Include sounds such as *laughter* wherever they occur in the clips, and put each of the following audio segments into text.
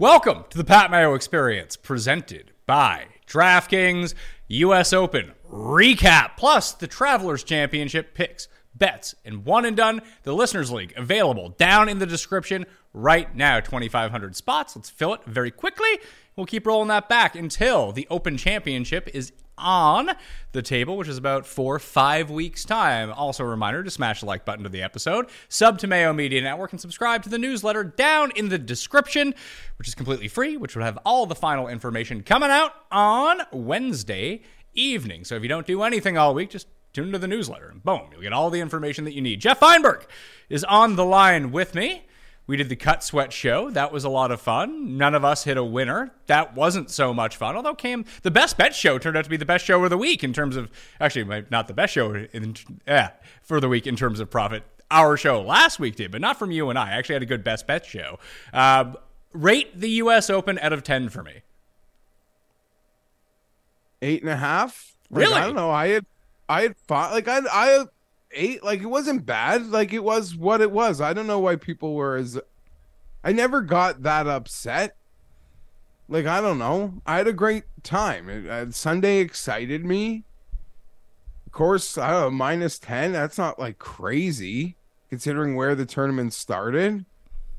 Welcome to the Pat Mayo Experience, presented by DraftKings U.S. Open recap, plus the Travelers Championship picks, bets, and one and done. The Listeners League available down in the description right now. 2,500 spots. Let's fill it very quickly. We'll keep rolling that back until the Open Championship is on the table, which is about four, five weeks' time. Also, a reminder to smash the like button to the episode, sub to Mayo Media Network, and subscribe to the newsletter down in the description, which is completely free, which will have all the final information coming out on Wednesday evening. So if you don't do anything all week, just tune into the newsletter and boom, you'll get all the information that you need. Geoff Fienberg is on the line with me. We did the Cut Sweat show. That was a lot of fun. None of us hit a winner. That wasn't so much fun. Although came the best bet show turned out to be the best show of the week in terms of actually not the best show in yeah, for the week in terms of profit. Our show last week did, but not from you and I. I actually had a good best bet show. Uh, rate the U.S. Open out of ten for me. Eight and a half. Like, Really? I don't know. I had, I had fought like I, I eight. Like it wasn't bad. Like it was what it was. I don't know why people were as. I never got that upset. Like I don't know. I had a great time. It, uh, Sunday excited me. Of course, know, minus ten. That's not like crazy considering where the tournament started.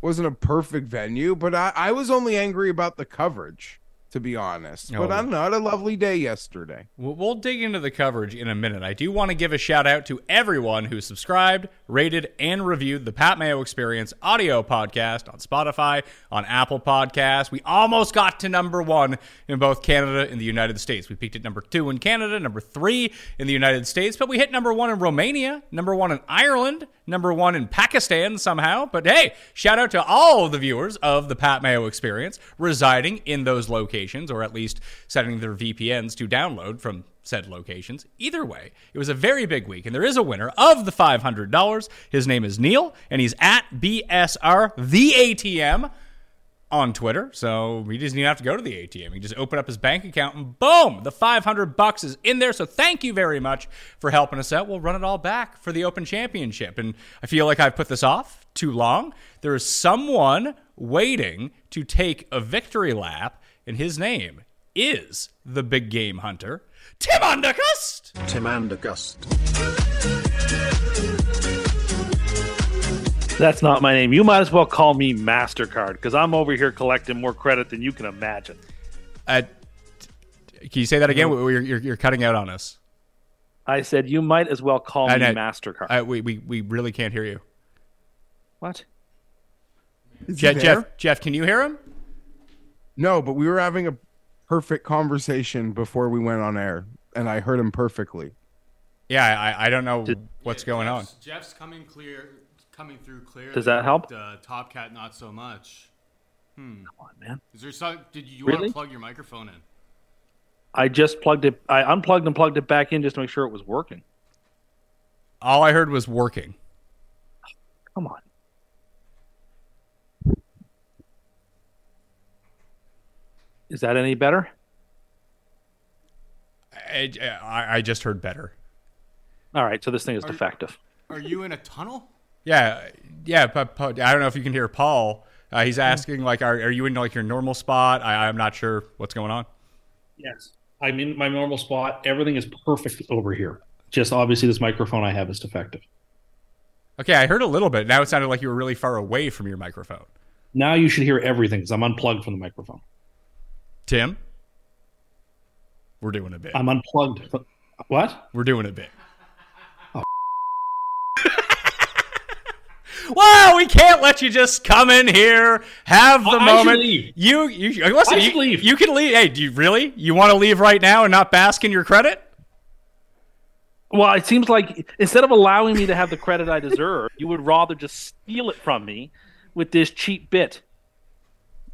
Wasn't a perfect venue, but I, I was only angry about the coverage, to be honest. Oh, but Oh. I don't know. I had a lovely day yesterday. We'll we'll dig into the coverage in a minute. I do want to give a shout out to everyone who subscribed, rated, and reviewed the Pat Mayo Experience audio podcast on Spotify, on Apple Podcasts. We almost got to number one in both Canada and the United States. We peaked at number two in Canada, number three in the United States, but we hit number one in Romania, number one in Ireland, number one in Pakistan somehow. But hey, shout out to all of the viewers of the Pat Mayo Experience residing in those locations, or at least setting their VPNs to download from said locations. Either way, it was a very big week, and there is a winner of the $500. His name is Neil, and he's at BSR the ATM on Twitter. So he doesn't even have to go to the ATM. He just open up his bank account and boom, the 500 bucks is in there. So thank you very much for helping us out. We'll run it all back for the Open Championship. And I feel like I've put this off too long. There is someone waiting to take a victory lap, and his name is the big game hunter, Tim Undergust. Tim Andergust. That's not my name. You might as well call me MasterCard because I'm over here collecting more credit than you can imagine. Uh, can you say that again? You're, you're, you're cutting out on us. I said you might as well call me I. MasterCard. Uh, we, we, we really can't hear you. What? he Jeff. Jeff, Jeff, can you hear him? No, but we were having a perfect conversation before we went on air, and I heard him perfectly. Yeah, I, I don't know what's going on. Jeff's, Jeff's coming clear, coming through clear. Does that help? Uh, Top Cat, not so much. Hmm. Come on, man. Is there some? Did you want to plug your microphone in? I just plugged it. I unplugged and plugged it back in just to make sure it was working. All I heard was working. Come on. Is that any better? I, I, I just heard better. All right, so this thing is defective. Are you in a tunnel? Yeah, yeah. But, but I don't know if you can hear Paul. Uh, he's asking like, are, are you in like your normal spot? I, I'm not sure what's going on. Yes. I'm in my normal spot. Everything is perfect over here. Just obviously, this microphone I have is defective. Okay, I heard a little bit. Now it sounded like you were really far away from your microphone. Now you should hear everything because I'm unplugged from the microphone. Tim, we're doing a bit. I'm unplugged. What? We're doing a bit. Oh. *laughs* Wow, we can't let you just come in here, have the I moment. leave. You, you listen. You, should leave. you can leave. Hey, do you really? You want to leave right now and not bask in your credit? Well, it seems like instead of allowing me to have the credit I deserve, *laughs* you would rather just steal it from me with this cheap bit.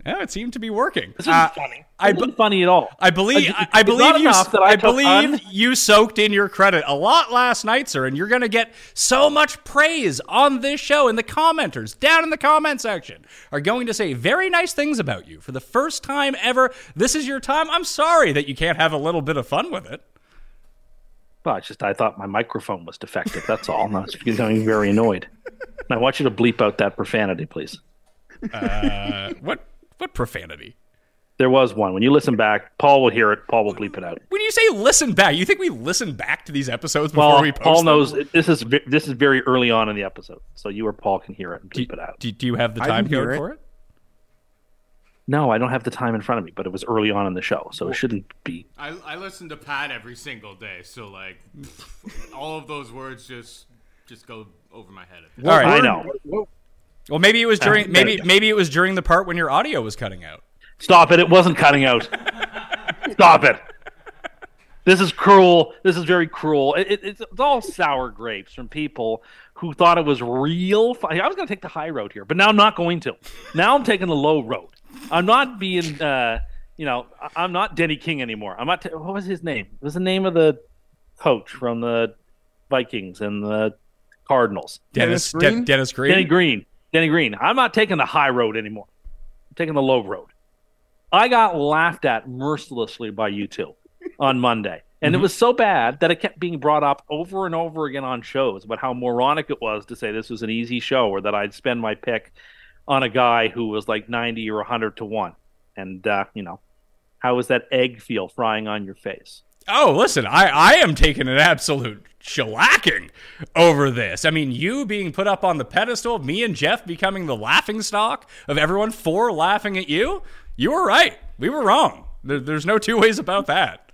Yeah, it seemed to be working. This isn't Uh, funny. I This isn't funny at all. I believe Like, I, I believe you that I I believe you soaked in your credit a lot last night, sir, and you're going to get so much praise on this show and the commenters down in the comment section are going to say very nice things about you for the first time ever. This is your time. I'm sorry that you can't have a little bit of fun with it. Well, it's just I thought my microphone was defective. That's all. And I was getting very annoyed. And I want you to bleep out that profanity, please. Uh, what what profanity? There was one. When you listen back, Paul will hear it. Paul will bleep it out. When you say listen back, you think we listen back to these episodes before Well, we post Paul them? knows this is this is very early on in the episode, so you or Paul can hear it and Do, bleep it out. do, do you have the time can hear code it. for it? No, I don't have the time in front of me, but it was early on in the show, so it shouldn't be. I, I listen to Pat every single day, so like *laughs* all of those words just just go over my head. All right. I know. Well, maybe it was during Uh, maybe there- maybe it was during the part when your audio was cutting out. Stop it! It wasn't cutting out. Stop it! This is cruel. This is very cruel. It, it, it's, it's all sour grapes from people who thought it was real. Fun. I was going to take the high road here, but now I'm not going to. Now I'm taking the low road. I'm not being, uh, you know, I- I'm not Denny King anymore. I'm not. T- what was his name? What was the name of the coach from the Vikings and the Cardinals? Dennis Dennis De- Green? Dennis Green. Denny Green. Denny Green. I'm not taking the high road anymore. I'm taking the low road. I got laughed at mercilessly by you two on Monday. And it was so bad that it kept being brought up over and over again on shows about how moronic it was to say this was an easy show or that I'd spend my pick on a guy who was like 90 or 100 to 1. And, uh, you know, how was that egg feel frying on your face? Oh, listen, I, I am taking an absolute shellacking over this. I mean, you being put up on the pedestal, me and Jeff becoming the laughing stock of everyone for laughing at you. You were right. We were wrong. There, there's no two ways about that.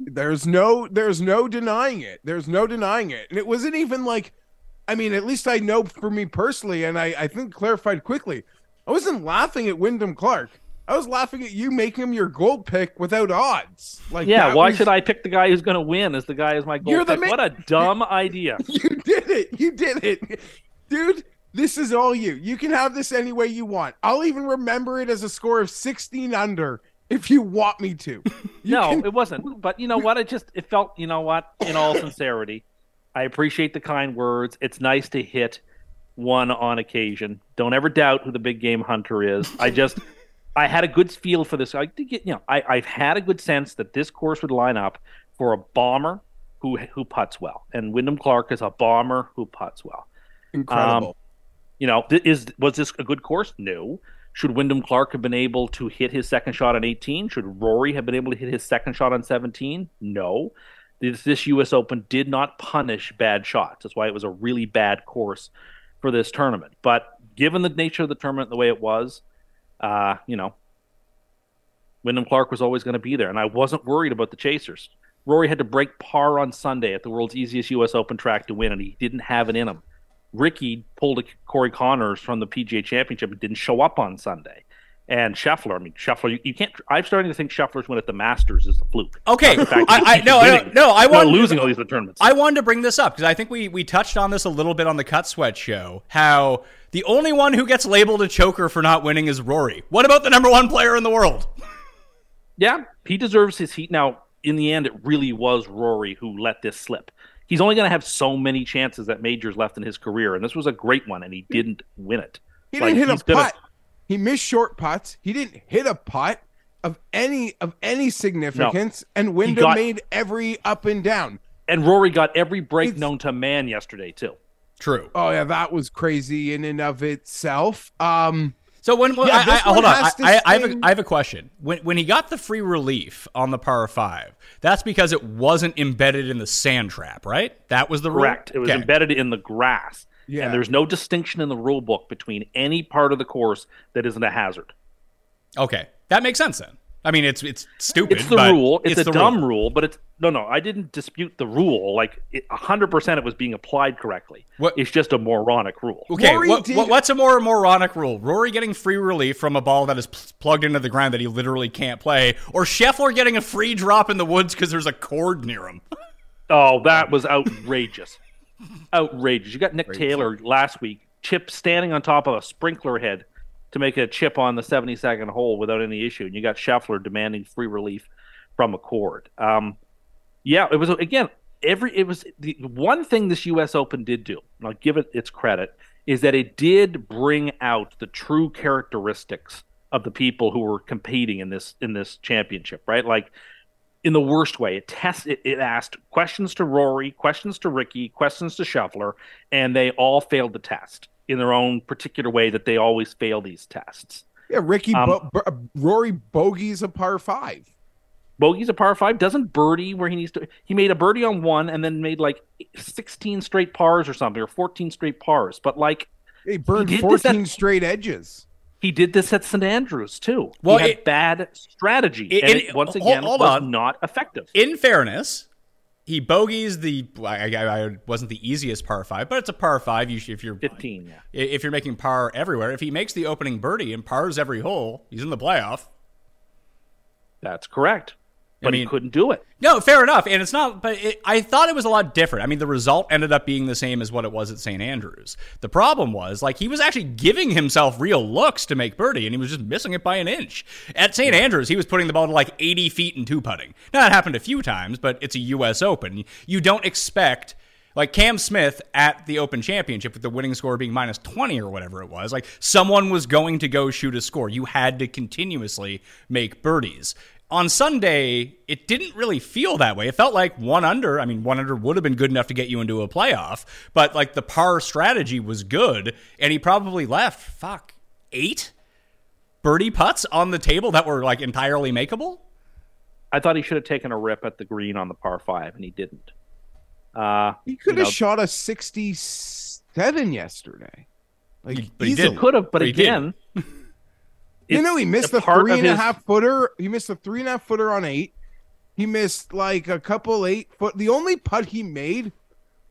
There's no there's no denying it. There's no denying it. And it wasn't even like I mean, at least I know for me personally, and I, I think clarified quickly, I wasn't laughing at Wyndham Clark. I was laughing at you making him your gold pick without odds. Like Yeah, why was- should I pick the guy who's going to win as the guy as my gold You're the pick? ma- What a dumb *laughs* idea. You did it. You did it. Dude, this is all you. You can have this any way you want. I'll even remember it as a score of 16 under if you want me to. *laughs* No, can- it wasn't. But you know what? It just it felt. You know what? In all *laughs* sincerity, I appreciate the kind words. It's nice to hit one on occasion. Don't ever doubt who the big game hunter is. I just I had a good feel for this. I you know I I've had a good sense that this course would line up for a bomber who who puts well, and Wyndham Clark is a bomber who puts well. incredible. Um, you know, is was this a good course? No. Should Wyndham Clark have been able to hit his second shot on 18? Should Rory have been able to hit his second shot on 17? No. This, this U.S. Open did not punish bad shots. That's why it was a really bad course for this tournament. But given the nature of the tournament, the way it was, uh, you know, Wyndham Clark was always going to be there, and I wasn't worried about the chasers. Rory had to break par on Sunday at the world's easiest U.S. Open track to win, and he didn't have it in him. Ricky pulled a Corey Conners from the PGA Championship and didn't show up on Sunday. And Scheffler, I mean, Scheffler, you, you can't. I'm starting to think Scheffler's win at the Masters is a fluke. Okay, Not the I- he I- no, I- winning, no, I want- losing all these other tournaments. I wanted to bring this up because I think we we touched on this a little bit on the Cut Sweat show. How the only one who gets labeled a choker for not winning is Rory. What about the number one player in the world? *laughs* Yeah, he deserves his heat. Now, in the end, it really was Rory who let this slip. He's only going to have so many chances at majors left in his career, and this was a great one, and he didn't win it. He Like, didn't hit he's a gonna- putt. He missed short putts. He didn't hit a putt of any of any significance, and Wyndham got- made every up and down. And Rory got every break It's- known to man yesterday too. True. Oh yeah, that was crazy in and of itself. Um, So when, when Yeah, I, I, hold on, I, I, I have a, have a question. When when he got the free relief on the par five, that's because it wasn't embedded in the sand trap, right? That was the rule? Correct. It was Okay. embedded in the grass. Yeah. And there's no distinction in the rule book between any part of the course that isn't a hazard. Okay, that makes sense then. I mean, it's it's stupid. It's the but rule. It's, a dumb rule. rule. but it's no, no. I didn't dispute the rule. Like a hundred percent, it was being applied correctly. What- It's just a moronic rule. Okay, what, did- what- what's a more moronic rule? Rory getting free relief from a ball that is pl- plugged into the ground that he literally can't play, or Scheffler getting a free drop in the woods because there's a cord near him? Oh, that was outrageous. Outrageous. You got Nick Taylor last week, chip standing on top of a sprinkler head to make a chip on the 72nd hole without any issue. And you got Scheffler demanding free relief from a cord. Um, yeah, it was again every it was the one thing this US Open did do, and I'll give it its credit, is that it did bring out the true characteristics of the people who were competing in this in this championship, right? Like in the worst way. It test it, it asked questions to Rory, questions to Ricky, questions to Scheffler, and they all failed the test in their own particular way that they always fail these tests. yeah, Ricky Um, Bo- Bo- Rory Bogey's a par five. Bogey's a par five, doesn't birdie where he needs to. He made a birdie on one and then made like 16 straight pars or something, or 14 straight pars. But like He burned this at- 14 straight edges. He did this at St Andrews too. Well, he had it- bad strategy, it- and it- it, once again hold was on. not effective. In fairness, he bogeys the. I, I, I wasn't the easiest par five, but it's a par five. You if you're 15, yeah. if you're making par everywhere, if he makes the opening birdie and pars every hole, he's in the playoff. That's correct. But mean- he couldn't do it. No, fair enough. And it's not, but it, I thought it was a lot different. I mean, the result ended up being the same as what it was at St. Andrews. The problem was, like, he was actually giving himself real looks to make birdie, and he was just missing it by an inch. At St. Andrews, he was putting the ball to like 80 feet and two putting. Now, that happened a few times, but it's a U.S. Open. You don't expect. Like Cam Smith at the Open Championship with the winning score being minus 20 or whatever it was, like someone was going to go shoot a score. You had to continuously make birdies on Sunday, it didn't really feel that way. It felt like one under. I mean, one under would have been good enough to get you into a playoff, but like the par strategy was good, and he probably left, fuck, eight birdie putts on the table that were like entirely makeable. I thought he should have taken a rip at the green on the par five, and he didn't. Uh, He could you have know, shot a 67 yesterday. Like He- but he didn't. could have, but But he again, You know, he missed part three and a half footer. He missed a three and a half footer on eight. He missed like a couple eight foot. The only putt he made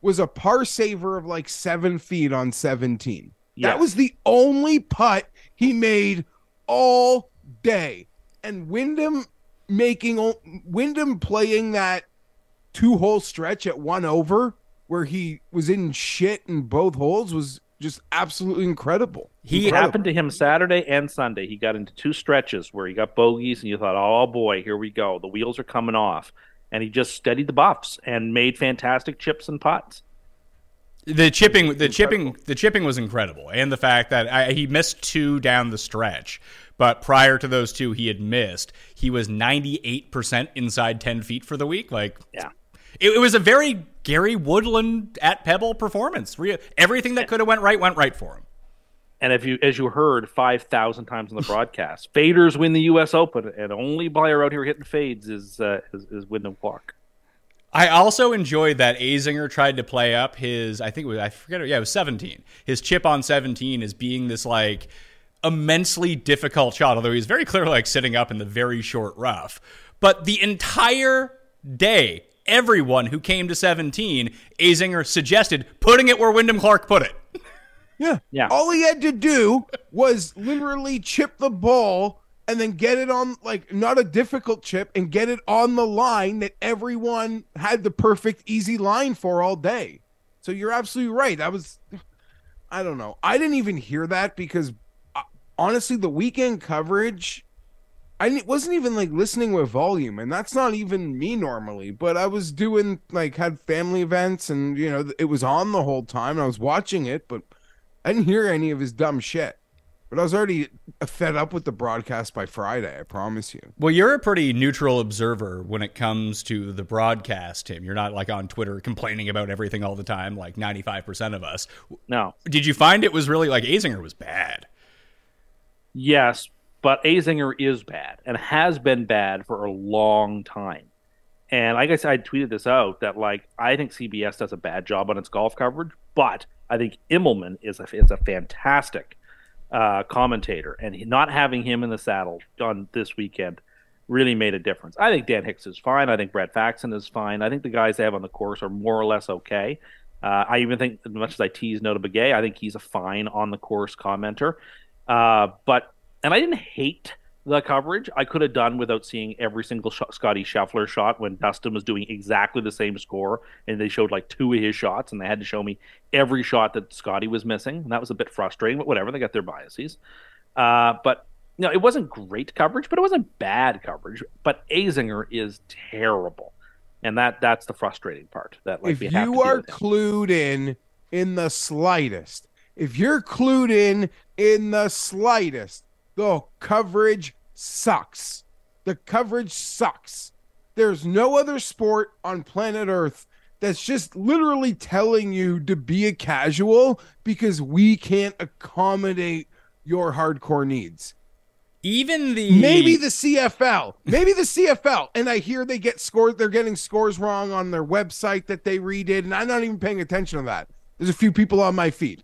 was a par saver of like seven feet on 17. Yeah. That was the only putt he made all day. And Wyndham making Wyndham playing that two hole stretch at one over where he was in shit in both holes was just absolutely incredible. He Incredible. happened to him Saturday and Sunday. He got into two stretches where he got bogeys, and you thought, "Oh boy, here we go. The wheels are coming off." And he just steadied the buffs and made fantastic chips and putts. The chipping, the chipping, the chipping was incredible, and the fact that I, he missed two down the stretch, but prior to those two, he had missed. He was ninety eight percent inside ten feet for the week. Like, Yeah. It, it was a very Gary Woodland at Pebble performance. Re- Everything that could have went right went right for him. And if you, as you heard five thousand times on the broadcast, faders win the U.S. Open, and only player out here hitting fades is uh, is, is Wyndham Clark. I also enjoyed that Azinger tried to play up his, I think it was, I forget, yeah, it was 17. His chip on 17 as being this like immensely difficult shot, although he's very clearly like sitting up in the very short rough. But the entire day, everyone who came to 17, Azinger suggested putting it where Wyndham Clark put it. *laughs* Yeah. Yeah. All he had to do was literally chip the ball and then get it on like not a difficult chip and get it on the line that everyone had the perfect easy line for all day. So you're absolutely right. That was I don't know. I didn't even hear that because uh, honestly the weekend coverage I wasn't even like listening with volume and that's not even me normally, but I was doing like had family events and you know it was on the whole time. I was watching it, but I didn't hear any of his dumb shit. But I was already fed up with the broadcast by Friday. I promise you. Well, you're a pretty neutral observer when it comes to the broadcast, Tim. You're not like on Twitter complaining about everything all the time, like 95% of us. No. Did you find it was really like Azinger was bad? Yes, but Azinger is bad and has been bad for a long time. And like I said, I tweeted this out that like I think CBS does a bad job on its golf coverage, but I think Immelman is a is a fantastic uh, commentator, and he- not having him in the saddle on this weekend really made a difference. I think Dan Hicks is fine. I think Brad Faxon is fine. I think the guys they have on the course are more or less okay. Uh, I even think, as much as I tease Notah Begay, I think he's a fine on the course commenter. Uh, but and I didn't hate the coverage. I could have done without seeing every single sh- Scotty Scheffler shot when Dustin was doing exactly the same score, and they showed like two of his shots, and they had to show me every shot that Scotty was missing, and that was a bit frustrating. But whatever, they got their biases. Uh, but no, it wasn't great coverage, but it wasn't bad coverage. But Azinger is terrible, and that that's the frustrating part. That like if we have you are clued in in the slightest, if you're clued in in the slightest, the coverage sucks. The coverage sucks. There's no other sport on planet Earth that's just literally telling you to be a casual because we can't accommodate your hardcore needs. Even the Maybe the CFL. Maybe the CFL. And I hear they get scores, they're getting scores wrong on their website that they redid, and I'm not even paying attention to that. There's a few people on my feed.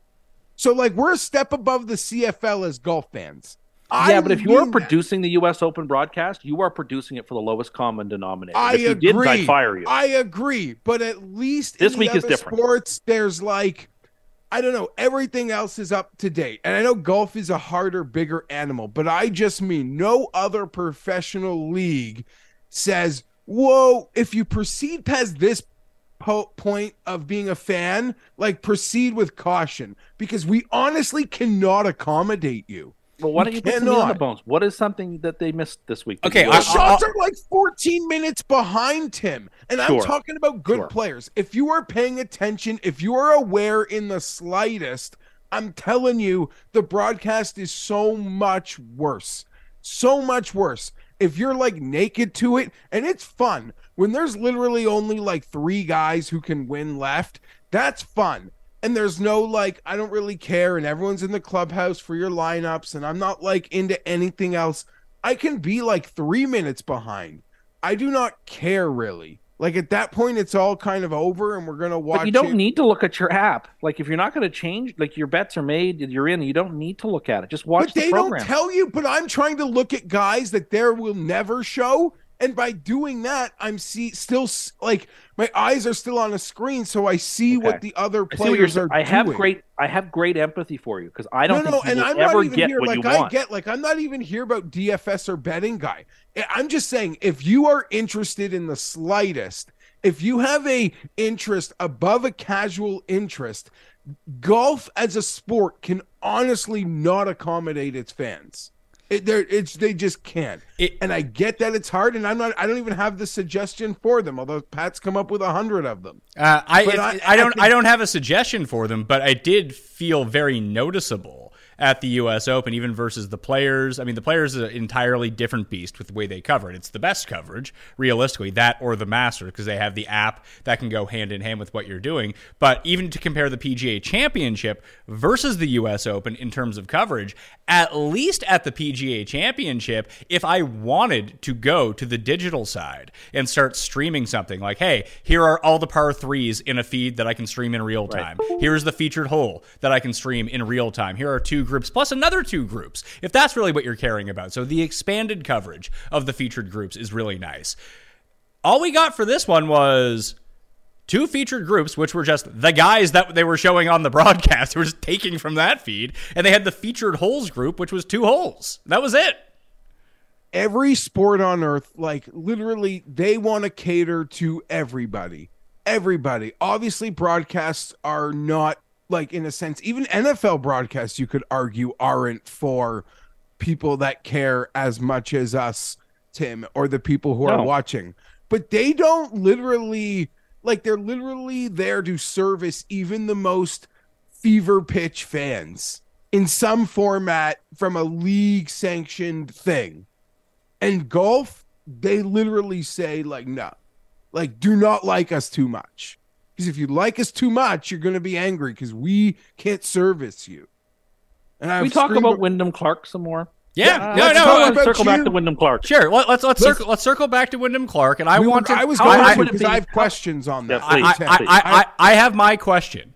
So, like, we're a step above the CFL as golf fans. Yeah, I but if you are mean that. producing the U.S. Open broadcast, you are producing it for the lowest common denominator. I if you agree. didn't, I'd fire you. I agree, but at least This in week is different. Sports, there's like, I don't know, everything else is up to date, and I know golf is a harder, bigger animal, but I just mean no other professional league says, "Whoa, if you proceed past this." Point of being a fan, like proceed with caution because we honestly cannot accommodate you. Well, why don't you put some meat on the bones? What is something that they missed this week? Okay, you The I- like? shots are like 14 minutes behind him. And I'm talking about good Sure. players. If you are paying attention, if you are aware in the slightest, I'm telling you, the broadcast is so much worse. So much worse. If you're like naked to it, and it's fun when there's literally only like three guys who can win left, that's fun. And there's no like, I don't really care, and everyone's in the clubhouse for your lineups, and I'm not like into anything else. I can be like three minutes behind. I do not care really. Like at that point, it's all kind of over, and we're gonna watch. But you don't it. need to look at your app. Like if you're not going to change, like your bets are made, you're in. You don't need to look at it. Just watch But the they program. don't tell you. But I'm trying to look at guys that there will never show, and by doing that, I'm see still like my eyes are still on a screen, so I see Okay. what the other I see what you're players are I have doing. great, I have great empathy for you because I don't no, no, and I'm ever not even here. Like I want. get, like I'm not even here about DFS or betting guy. I'm just saying, if you are interested in the slightest, if you have a interest above a casual interest, golf as a sport can honestly not accommodate its fans. It, it's they just can't. It- and I get that it's hard, and I'm not. I don't even have the suggestion for them. Although Pat's come up with a hundred of them. Uh, I, But it- I- I, don't I I don't have a suggestion for them, but I did feel very noticeable at the U.S. Open, even versus the players. I mean, the players is an entirely different beast with the way they cover it. It's the best coverage, realistically, that or the Masters, because they have the app that can go hand in hand with what you're doing. But even to compare the PGA Championship versus the U.S. Open in terms of coverage, at least at the PGA Championship, if I wanted to go to the digital side and start streaming something like, hey, here are all the par threes in a feed that I can stream in real time. Here's the featured hole that I can stream in real time. Here are two groups plus another two groups, if that's really what you're caring about. So the expanded coverage of the featured groups is really nice. All we got for this one was two featured groups, which were just the guys that they were showing on the *laughs* broadcast. They were just taking from that feed. And they had the featured holes group, which was two holes. That was it. every sport on earth like literally they want to cater to everybody everybody obviously broadcasts are not like in a sense even nfl broadcasts you could argue aren't for people that care as much as us tim or the people who are watching but they don't literally like they're literally there to service even the most fever pitch fans in some format from a league sanctioned thing. And golf, they literally say, like, no, like, do not like us too much. Because if you like us too much, you're going to be angry because we can't service you. And Can we talk screamed- about Wyndham Clark some more? Yeah, Yeah, no, let's no. talk about circle back to Wyndham Clark. Sure. Let, us let's Let's- circle, let's circle back to Wyndham Clark, and I We were- want to. I was going how to would because I have questions on Yeah, that. please, I, I, please. I, I, I have my question,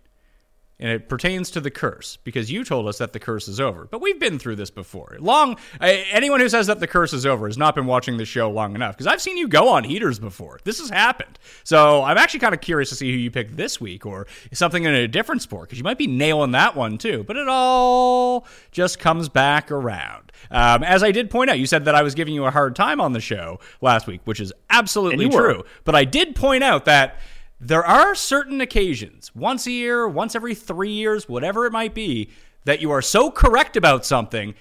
and it pertains to the curse because you told us that the curse is over. But we've been through this before. Long I, anyone who says that the curse is over has not been watching the show long enough because I've seen you go on heaters before. This has happened, so I'm actually kind of curious to see who you pick this week or something in a different sport because you might be nailing that one too. But it all just comes back around. Um, as I did point out, you said that I was giving you a hard time on the show last week, which is absolutely true. But I did point out that there are certain occasions, once a year, once every three years, whatever it might be, that you are so correct about something,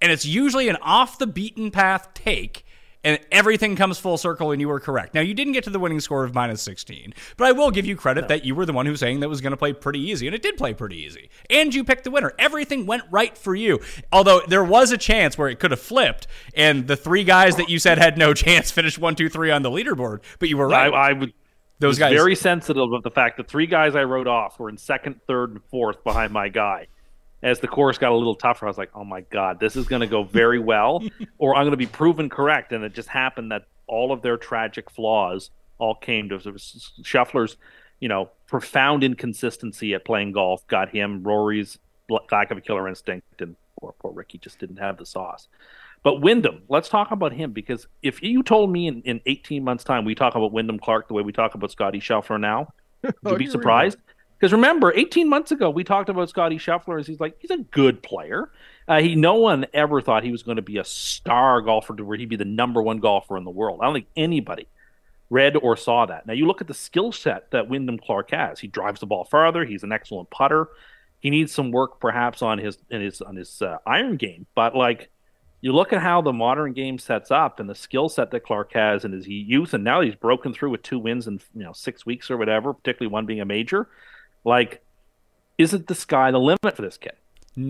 and it's usually an off the beaten path take, and everything comes full circle and you were correct. Now, you didn't get to the winning score of minus 16, but I will give you credit that you were the one who was saying that was going to play pretty easy, and it did play pretty easy. And you picked the winner. Everything went right for you. Although there was a chance where it could have flipped, and the three guys that you said had no *laughs* chance finished one, two, three on the leaderboard, but you were I, right. I would. Those was guys. very sensitive of the fact that three guys I wrote off were in second, third, and fourth behind my guy. As the course got a little tougher, I was like, "Oh my god, this is going to go very well, *laughs* or I'm going to be proven correct." And it just happened that all of their tragic flaws all came to Scheffler's, you know, profound inconsistency at playing golf got him. Rory's lack of a killer instinct, and poor, poor Ricky just didn't have the sauce. But Wyndham, let's talk about him because if you told me in, in 18 months' time we talk about Wyndham Clark the way we talk about Scotty Scheffler now, *laughs* would Oh, you be surprised? Because remember, 18 months ago we talked about Scotty Scheffler as he's like he's a good player. Uh, he no one ever thought he was going to be a star golfer to where he'd be the number one golfer in the world. I don't think anybody read or saw that. Now you look at the skill set that Wyndham Clark has. He drives the ball farther. He's an excellent putter. He needs some work perhaps on his in his on his uh, iron game, but like you look at how the modern game sets up and the skill set that Clark has in his youth, and now he's broken through with two wins in you know six weeks or whatever, particularly one being a major. Like, isn't the sky the limit for this kid?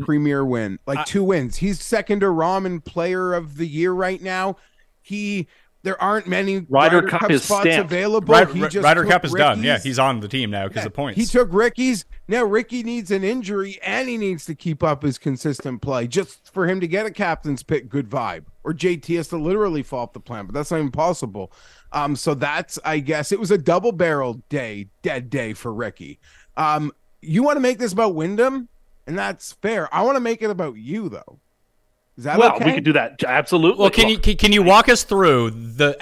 premier win, like two wins. He's second to Ramen Player of the Year right now. He there aren't many Ryder Cup is spots stamped. available. Ryder, he just Ryder Cup is done. Yeah, he's on the team now because of points. He took Ricky's. Now Ricky needs an injury and he needs to keep up his consistent play just for him to get a captain's pick good vibe. Or JT has to literally fall off the plan, but that's not even possible. Um, so that's I guess it was a double barrel day, dead day for Ricky. Um, you want to make this about Wyndham, and that's fair. I want to make it about you though. Is that well, okay? we could do that absolutely. well, can you can, can you walk us through the?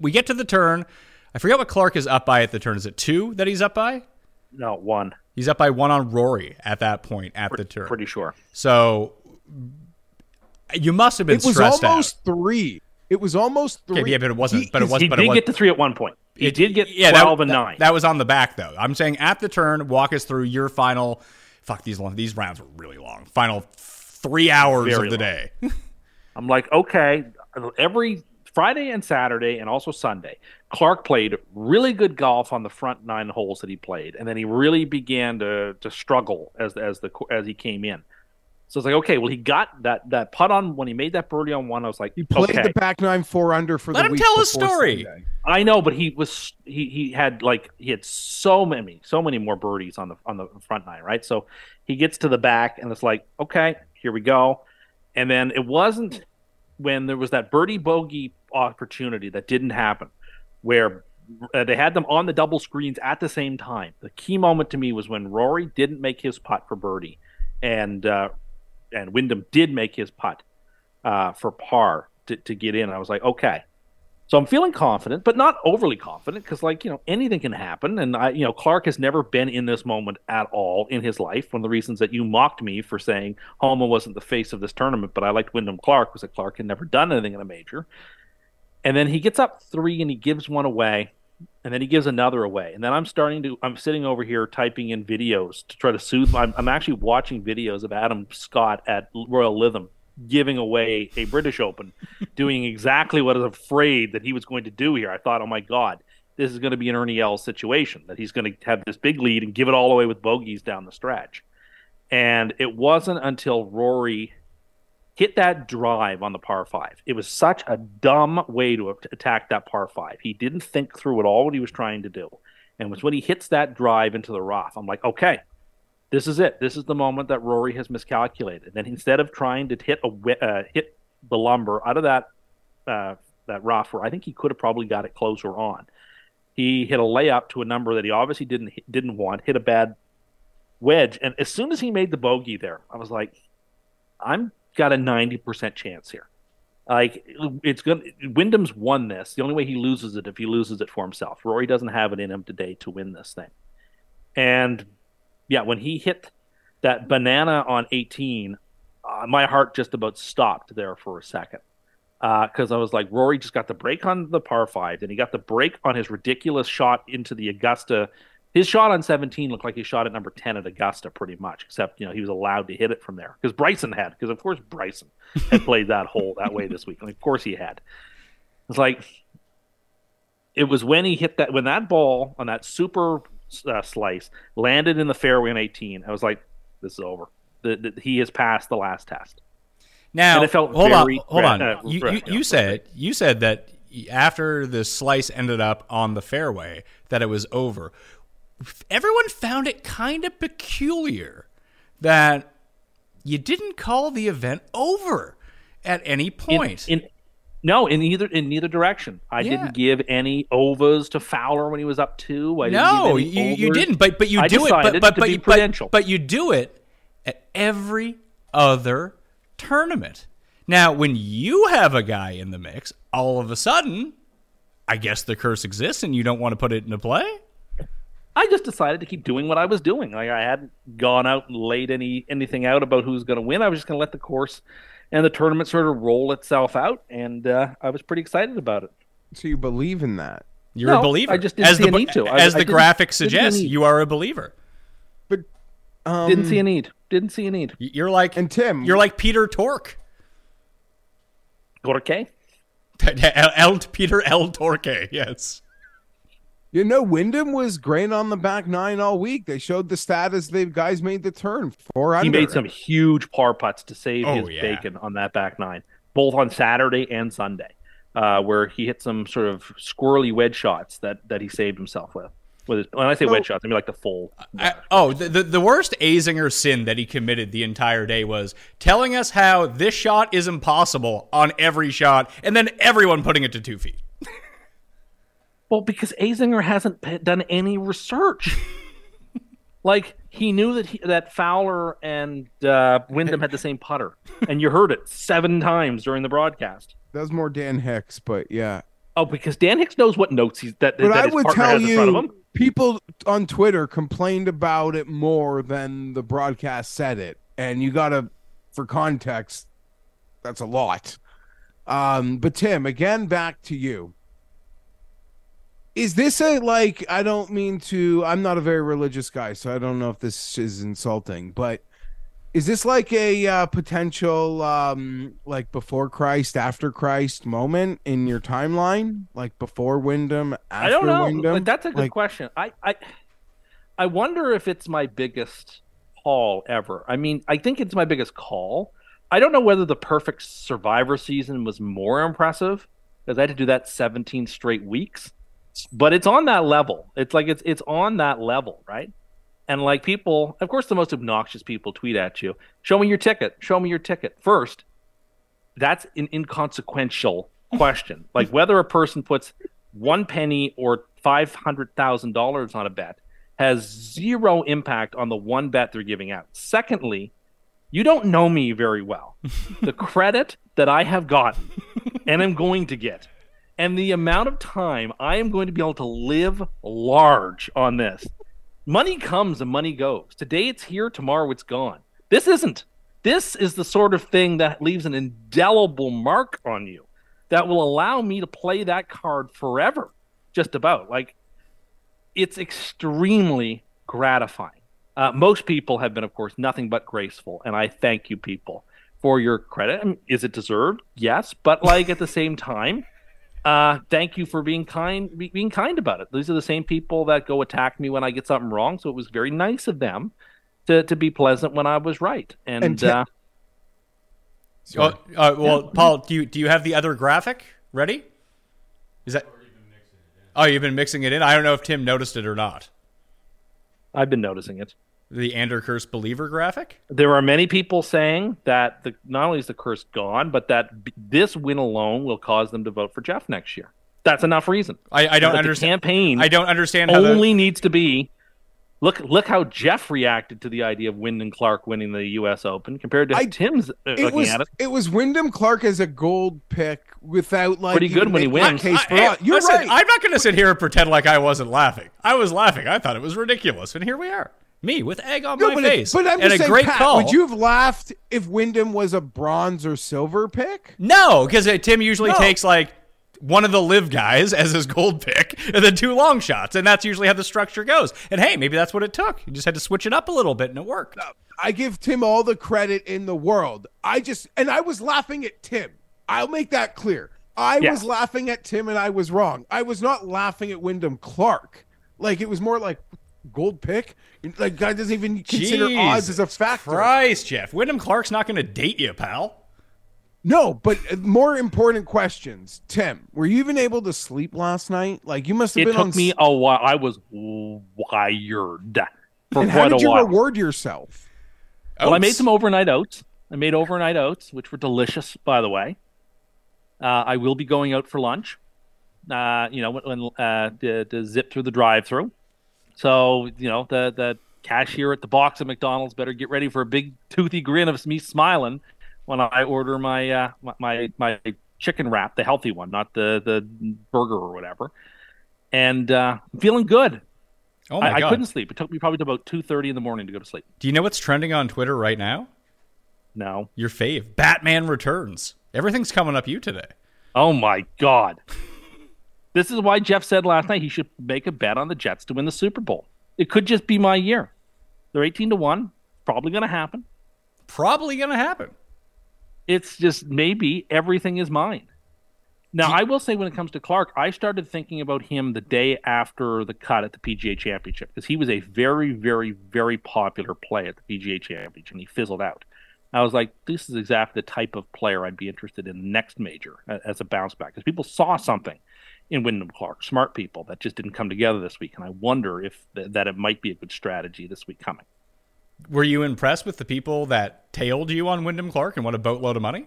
We get to the turn. I forget what Clark is up by at the turn. Is it two that he's up by? No, one. He's up by one on Rory at that point at the turn. Pretty sure. So you must have been stressed. It was stressed almost three. It was almost three. out. Okay, yeah, but it wasn't. He- but it he's- was. He but did it was, get to three at one point. He It- did get yeah, that- twelve and that- nine. That was on the back though. I'm saying at the turn, walk us through your final. Fuck these long. These rounds were really long. Final three hours Very of the long. day. *laughs* I'm like, okay, every Friday and Saturday and also Sunday, Clark played really good golf on the front nine holes that he played, and then he really began to to struggle as as the as he came in. So it's like, okay, well, he got that that putt on when he made that birdie on one. I was like, He played okay, the back nine four under for Let the him week tell his before story. Sunday. I know, but he was he he had like he had so many so many more birdies on the on the front nine, right? So he gets to the back and it's like, okay, here we go. And then it wasn't when there was that birdie bogey opportunity that didn't happen, where uh, they had them on the double screens at the same time. The key moment to me was when Rory didn't make his putt for birdie, and uh, and Wyndham did make his putt uh, for par to, to get in. I was like, okay. So I'm feeling confident, but not overly confident because, like, you know, anything can happen. And I, you know, Clark has never been in this moment at all in his life. One of the reasons that you mocked me for saying Homa wasn't the face of this tournament, but I liked Wyndham Clark was that Clark had never done anything in a major. And then he gets up three and he gives one away, and then he gives another away. And then I'm starting to, I'm sitting over here typing in videos to try to soothe. I'm, I'm actually watching videos of Adam Scott at Royal Lytham giving away a British Open, *laughs* doing exactly what I was afraid that he was going to do here. I thought, oh my God, this is going to be an Ernie Els situation, that he's going to have this big lead and give it all away with bogeys down the stretch. And it wasn't until Rory hit that drive on the par five. It was such a dumb way to attack that par five. He didn't think through at all what he was trying to do. And it was when he hits that drive into the rough, I'm like, okay, this is it. This is the moment that Rory has miscalculated. And instead of trying to hit a uh, hit the lumber out of that uh, that rough, where I think he could have probably got it closer on, he hit a layup to a number that he obviously didn't didn't want. Hit a bad wedge, and as soon as he made the bogey there, I was like, I'm got a ninety percent chance here. Like it's gonna Wyndham's won this. The only way he loses it if he loses it for himself. Rory doesn't have it in him today to win this thing. And yeah, when he hit that banana on 18, uh, my heart just about stopped there for a second. Because I was like, Rory just got the break on the par five, then he got the break on his ridiculous shot into the Augusta. His shot on 17 looked like he shot at number 10 at Augusta, pretty much, except you know he was allowed to hit it from there because Bryson had, because of course Bryson had *laughs* played that hole that way this week, and of course he had. It's like it was when he hit that when that ball on that super uh, slice landed in the fairway on 18. I was like, this is over. The, the, he has passed the last test. Now, And it felt hold on, hold on. uh, you, you, you said you said that after the slice ended up on the fairway, that it was over. Everyone found it kind of peculiar that you didn't call the event over at any in, point. in no in either in neither direction. I Yeah. didn't give any overs to Fowler when he was up two. I no, didn't you, you didn't. But but you I do it. But but but, but but you do it at every other tournament. Now, when you have a guy in the mix, all of a sudden, I guess the curse exists, and you don't want to put it into play. I just decided to keep doing what I was doing. Like I hadn't gone out and laid any anything out about who's going to win. I was just going to let the course and the tournament sort of roll itself out, and uh, I was pretty excited about it. So you believe in that? You're No, a believer. I just didn't as see the, a need to. I- As I the didn't- graphic didn't see a suggests, you are a believer. But um, Didn't see a need. Didn't see a need. You're like And Tim- You're like Peter Tork. Gorke? *laughs* El, Peter L. Torque. Yes. You know, Wyndham was great on the back nine all week. They showed the stat as the guys made the turn. Four under. He made some huge par putts to save Oh, his yeah. bacon on that back nine, both on Saturday and Sunday, uh, where he hit some sort of squirrely wedge shots that, that he saved himself with. With his, when I say No. wedge shots, I mean like the full. I, oh, the, the the worst Azinger sin that he committed the entire day was telling us how this shot is impossible on every shot, and then everyone putting it to two feet. Well, because Azinger hasn't done any research. *laughs* like he knew that he, that Fowler and uh, Wyndham had the same putter, and you heard it seven times during the broadcast. that was more Dan Hicks, but yeah. Oh, because Dan Hicks knows what notes he's that, But that I his would tell has in front of him. you, people on Twitter complained about it more than the broadcast said it, and you gotta, for context, that's a lot. Um, but Tim, again, back to you. Is this a like? I don't mean to. I'm not a very religious guy, so I don't know if this is insulting, but is this like a uh, potential um like before Christ, after Christ moment in your timeline? Like before Wyndham, after I don't know. Wyndham? Like, that's a good Like, question. I, I I wonder if it's my biggest call ever. I mean, I think it's my biggest call. I don't know whether the perfect Survivor season was more impressive because I had to do that 17 straight weeks, but it's on that level. It's like it's it's on that level, right? And like people, of course, the most obnoxious people tweet at you, "Show me your ticket. Show me your ticket." First, that's an inconsequential *laughs* question. like whether a person puts one penny or five hundred thousand dollars on a bet has zero impact on the one bet they're giving out. Secondly, you don't know me very well. *laughs* the credit that I have gotten and am going to get, and the amount of time I am going to be able to live large on this. Money comes and money goes. Today it's here, tomorrow it's gone. This isn't. This is the sort of thing that leaves an indelible mark on you that will allow me to play that card forever. Just about. Like, it's extremely gratifying. Uh, most people have been, of course, nothing but graceful, and I thank you, people, for your credit. I mean, is it deserved? Yes, but like at the same time, uh, thank you for being kind, be, being kind about it. These are the same people that go attack me when I get something wrong, so it was very nice of them to, to be pleasant when I was right. And, And Tim- uh, Oh, uh, well, Paul, do you do you have the other graphic ready? Is that? Oh, you've been mixing it in. I don't know if Tim noticed it or not. I've been noticing it. The Anderkurst believer graphic. There are many people saying that the, not only is the curse gone, but that b- this win alone will cause them to vote for Jeff next year. That's enough reason. I, I don't understand. The campaign I don't understand how only the, needs to be. Look, look how Jeff reacted to the idea of Wyndham Clark winning the U.S. Open compared to I- Tim's uh, It looking was at it. it was Wyndham Clark as a gold pick without like Pretty good even when he making wins. Case for hey, us. You're listen, right. I'm not going to sit here and pretend like I wasn't laughing. I was laughing. I thought it was ridiculous, and here we are. Me with egg on No, my but, it- face but I'm and just a saying, great Pat, call. would you have laughed if Wyndham was a bronze or silver pick? No, because uh, Tim usually No. takes like one of the live guys *laughs* as his gold pick, and then two long shots, and that's usually how the structure goes. And hey, maybe that's what it took. You just had to switch it up a little bit, and it worked. I give Tim all the credit in the world. I just and I was laughing at Tim. I'll make that clear. I Yeah. was laughing at Tim and I was wrong. I was not laughing at Wyndham Clark. Like it was more like gold pick. Like guy doesn't even consider odds as a factor. Christ, Jeff. Wyndham Clark's not going to date you, pal. No, but uh, more important questions. Tim, were you even able to sleep last night? Like you must have It been It took on. me a while. I was wired for and quite how did you while. reward yourself? Well, I made some overnight oats. I made overnight oats, which were delicious, by the way. Uh, I will be going out for lunch. Uh, you know, when, when uh, to, to zip through the drive-through. So you know, the the cashier at the box at McDonald's better get ready for a big toothy grin of me smiling when I order my uh, my, my chicken wrap, the healthy one, not the the burger or whatever. And uh, I'm feeling good. Oh my I, god. I couldn't sleep. It took me probably to about two thirty in the morning to go to sleep. Do you know what's trending on Twitter right now? No. Your fave, Batman Returns. Everything's coming up you today. Oh my God. This is why Jeff said last night he should make a bet on the Jets to win the Super Bowl. It could just be my year. They're 18 to 1. Probably going to happen. Probably going to happen. It's just maybe everything is mine. Now, I will say when it comes to Clark, I started thinking about him the day after the cut at the PGA Championship because he was a very, very, very popular play at the PGA Championship and he fizzled out. I was like, this is exactly the type of player I'd be interested in next major as a bounce back because people saw something in Wyndham Clark, smart people that just didn't come together this week, and I wonder if th- that it might be a good strategy this week coming. Were you impressed with the people that tailed you on Wyndham Clark and won a boatload of money?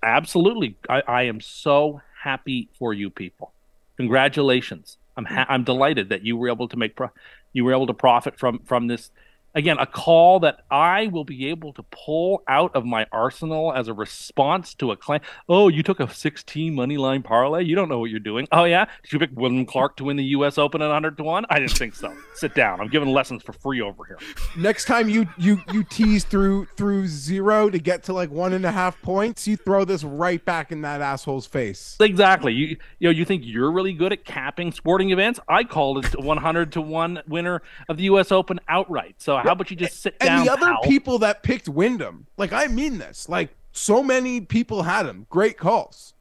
Absolutely, I, I am so happy for you people. Congratulations! I'm ha- I'm delighted that you were able to make pro- you were able to profit from from this. Again, a call that I will be able to pull out of my arsenal as a response to a claim. Oh, you took a 16 money line parlay. You don't know what you're doing. Oh yeah, did you pick William Clark to win the U.S. Open at 100 to one? I didn't think so. *laughs* Sit down. I'm giving lessons for free over here. Next time you you you tease through through zero to get to like one and a half points, you throw this right back in that asshole's face. Exactly. You you know you think you're really good at capping sporting events? I called it 100 to one winner of the U.S. Open outright. So how about you just sit down? and the other pal? people that picked Wyndham, like I mean this, like so many people had him. Great calls.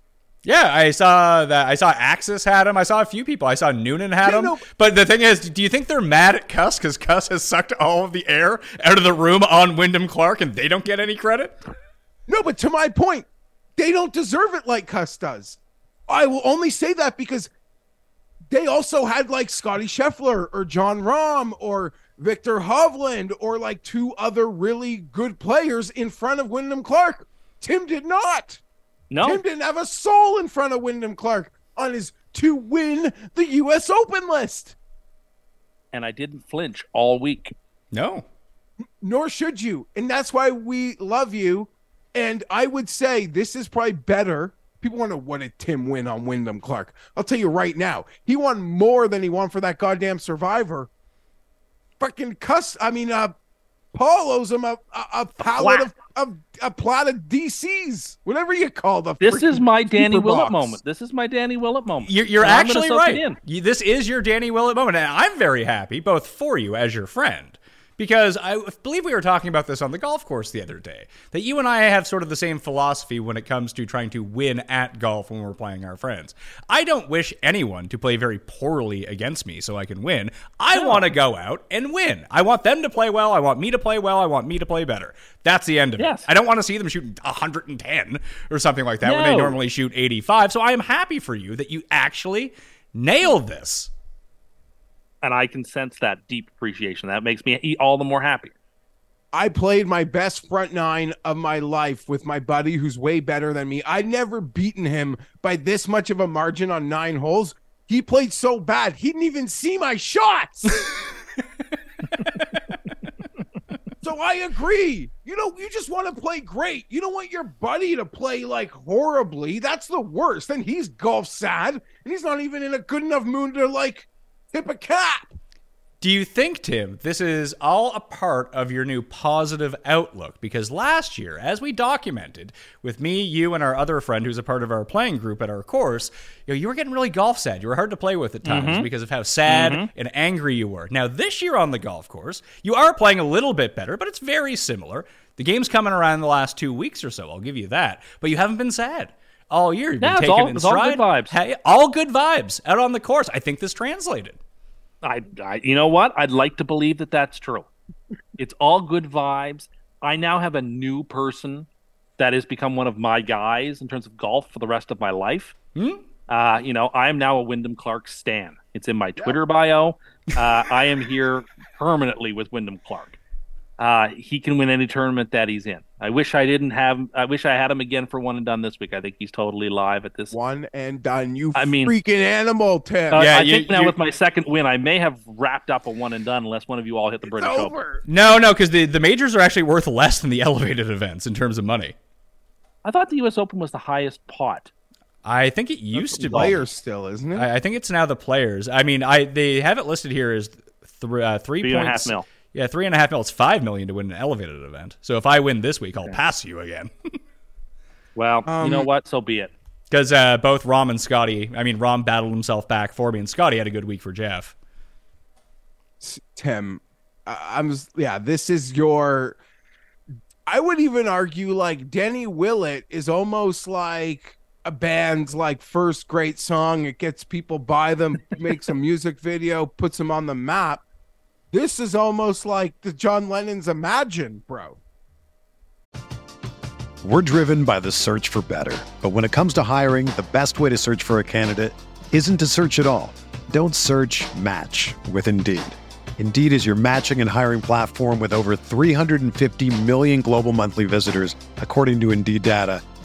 Yeah, I saw that. I saw Axis had him. I saw a few people. I saw Noonan had Yeah, him. no- But the thing is, do you think they're mad at Cust because Cust has sucked all of the air out of the room on Wyndham Clark and they don't get any credit? No, but to my point, they don't deserve it like Cust does. I will only say that because they also had like Scotty Scheffler or Jon Rahm or Viktor Hovland or like two other really good players in front of Wyndham Clark. Tim did not. no, Tim didn't have a soul in front of Wyndham Clark on his to win the U.S. Open list. and I didn't flinch all week. No. Nor should you. And that's why we love you. And I would say this is probably better. People want to what did Tim win on Wyndham Clark? I'll tell you right now, he won more than he won for that goddamn survivor. Fucking Cust. I mean, uh, Paul owes him um, uh, uh, a a, a pallet of, of a plot of DCs, whatever you call the. This is my Danny Willett box. moment. This is my Danny Willett moment. You're, you're And I'm gonna actually right. in. You, this is your Danny Willett moment, and I'm very happy, both for you as your friend, Because I believe we were talking about this on the golf course the other day. That you and I have sort of the same philosophy when it comes to trying to win at golf when we're playing our friends. I don't wish anyone to play very poorly against me so I can win. I want to go out and win. I want them to play well. I want me to play well. I want me to play better. That's the end of Yes. it. I don't want to see them shoot 110 or something like that when they normally shoot 85. So I am happy for you that you actually nailed this. And I can sense that deep appreciation. That makes me all the more happy. I played my best front nine of my life with my buddy who's way better than me. I'd never beaten him by this much of a margin on nine holes. He played so bad, he didn't even see my shots. *laughs* so I agree. You know, you just want to play great. You don't want your buddy to play like horribly. That's the worst. Then he's golf sad and he's not even in a good enough mood to like tip a cap. Do you think, Tim, this is all a part of your new positive outlook? Because last year, as we documented with me, you, and our other friend who's a part of our playing group at our course, you know, you were getting really golf sad. You were hard to play with at times mm-hmm. because of how sad mm-hmm. and angry you were. Now, this year on the golf course, you are playing a little bit better, but it's very similar. The game's coming around the last two weeks or so. I'll give you that. But you haven't been sad all year. You've been Yeah, it's taking all- it it's all good vibes. Hey, all good vibes out on the course. I think this translated. I, I, you know what? I'd like to believe that that's true. It's all good vibes. I now have a new person that has become one of my guys in terms of golf for the rest of my life. Uh, you know, I am now a Wyndham Clark stan. It's in my Twitter bio. Uh, I am here permanently with Wyndham Clark. Uh, he can win any tournament that he's in. I wish I didn't have. I wish I had him again for one and done this week. I think he's totally live at this. One and done. You I mean- freaking animal, Tim. Uh, Yeah, I you- think now you- with my second win, I may have wrapped up a one and done unless one of you all hit the British Open. No, no, because the, the majors are actually worth less than the *laughs* elevated events in terms of money. I thought the U.S. Open was the highest pot. I think it used to Player be. still, isn't it? I, I think it's now the players. I mean, I they have it listed here as th- uh, three, Three and a half points. mil. Yeah, three and a half mil. It's five million to win an elevated event. So if I win this week, I'll pass you again. *laughs* Well, you know Um, what? So be it. Because uh, both Rahm and Scotty, I mean, Rahm battled himself back for me, and Scotty had a good week for Jeff. Tim, I- I'm s- yeah. This is your. I would even argue like Denny Willett is almost like a band's like first great song. It gets people buy them, *laughs* makes a music video, puts them on the map. This is almost like the John Lennon's Imagine, bro. We're driven by the search for better. But when it comes to hiring, the best way to search for a candidate isn't to search at all. Don't search match with Indeed. Indeed is your matching and hiring platform with over 350 million global monthly visitors, according to Indeed data,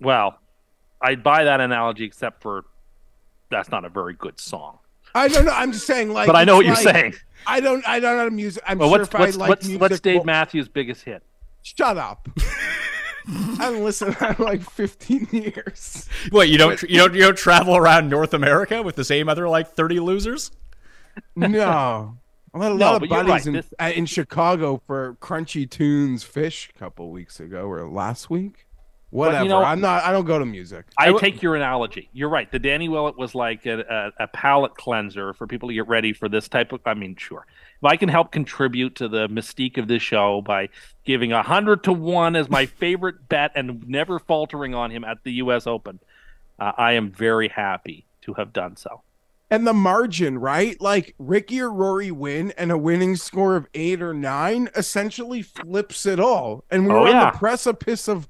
Well, I'd buy that analogy, except for that's not a very good song. I don't know. I'm just saying, like, But I know what it's you're saying. I don't. I don't know music. I'm Well, sure what's if what's I like what's, music, what's Dave well- Matthews' biggest hit? Shut up. *laughs* I haven't listened in like 15 years. What you don't you don't you don't travel around North America with the same other like thirty losers? No. I had a No, lot of buddies right. in, This- uh, in Chicago for Crunchy Tunes Fish a couple weeks ago or last week. Whatever. know- I'm not. I don't go to music. I take your analogy. You're right. The Danny Willett was like a, a, a palate cleanser for people to get ready for this type of. I mean, sure. If I can help contribute to the mystique of this show by giving a hundred to one as my *laughs* favorite bet and never faltering on him at the U.S. Open, uh, I am very happy to have done so. And the margin, right? Like Ricky or Rory win, and a winning score of eight or nine essentially flips it all. And we're Oh, on yeah. the precipice of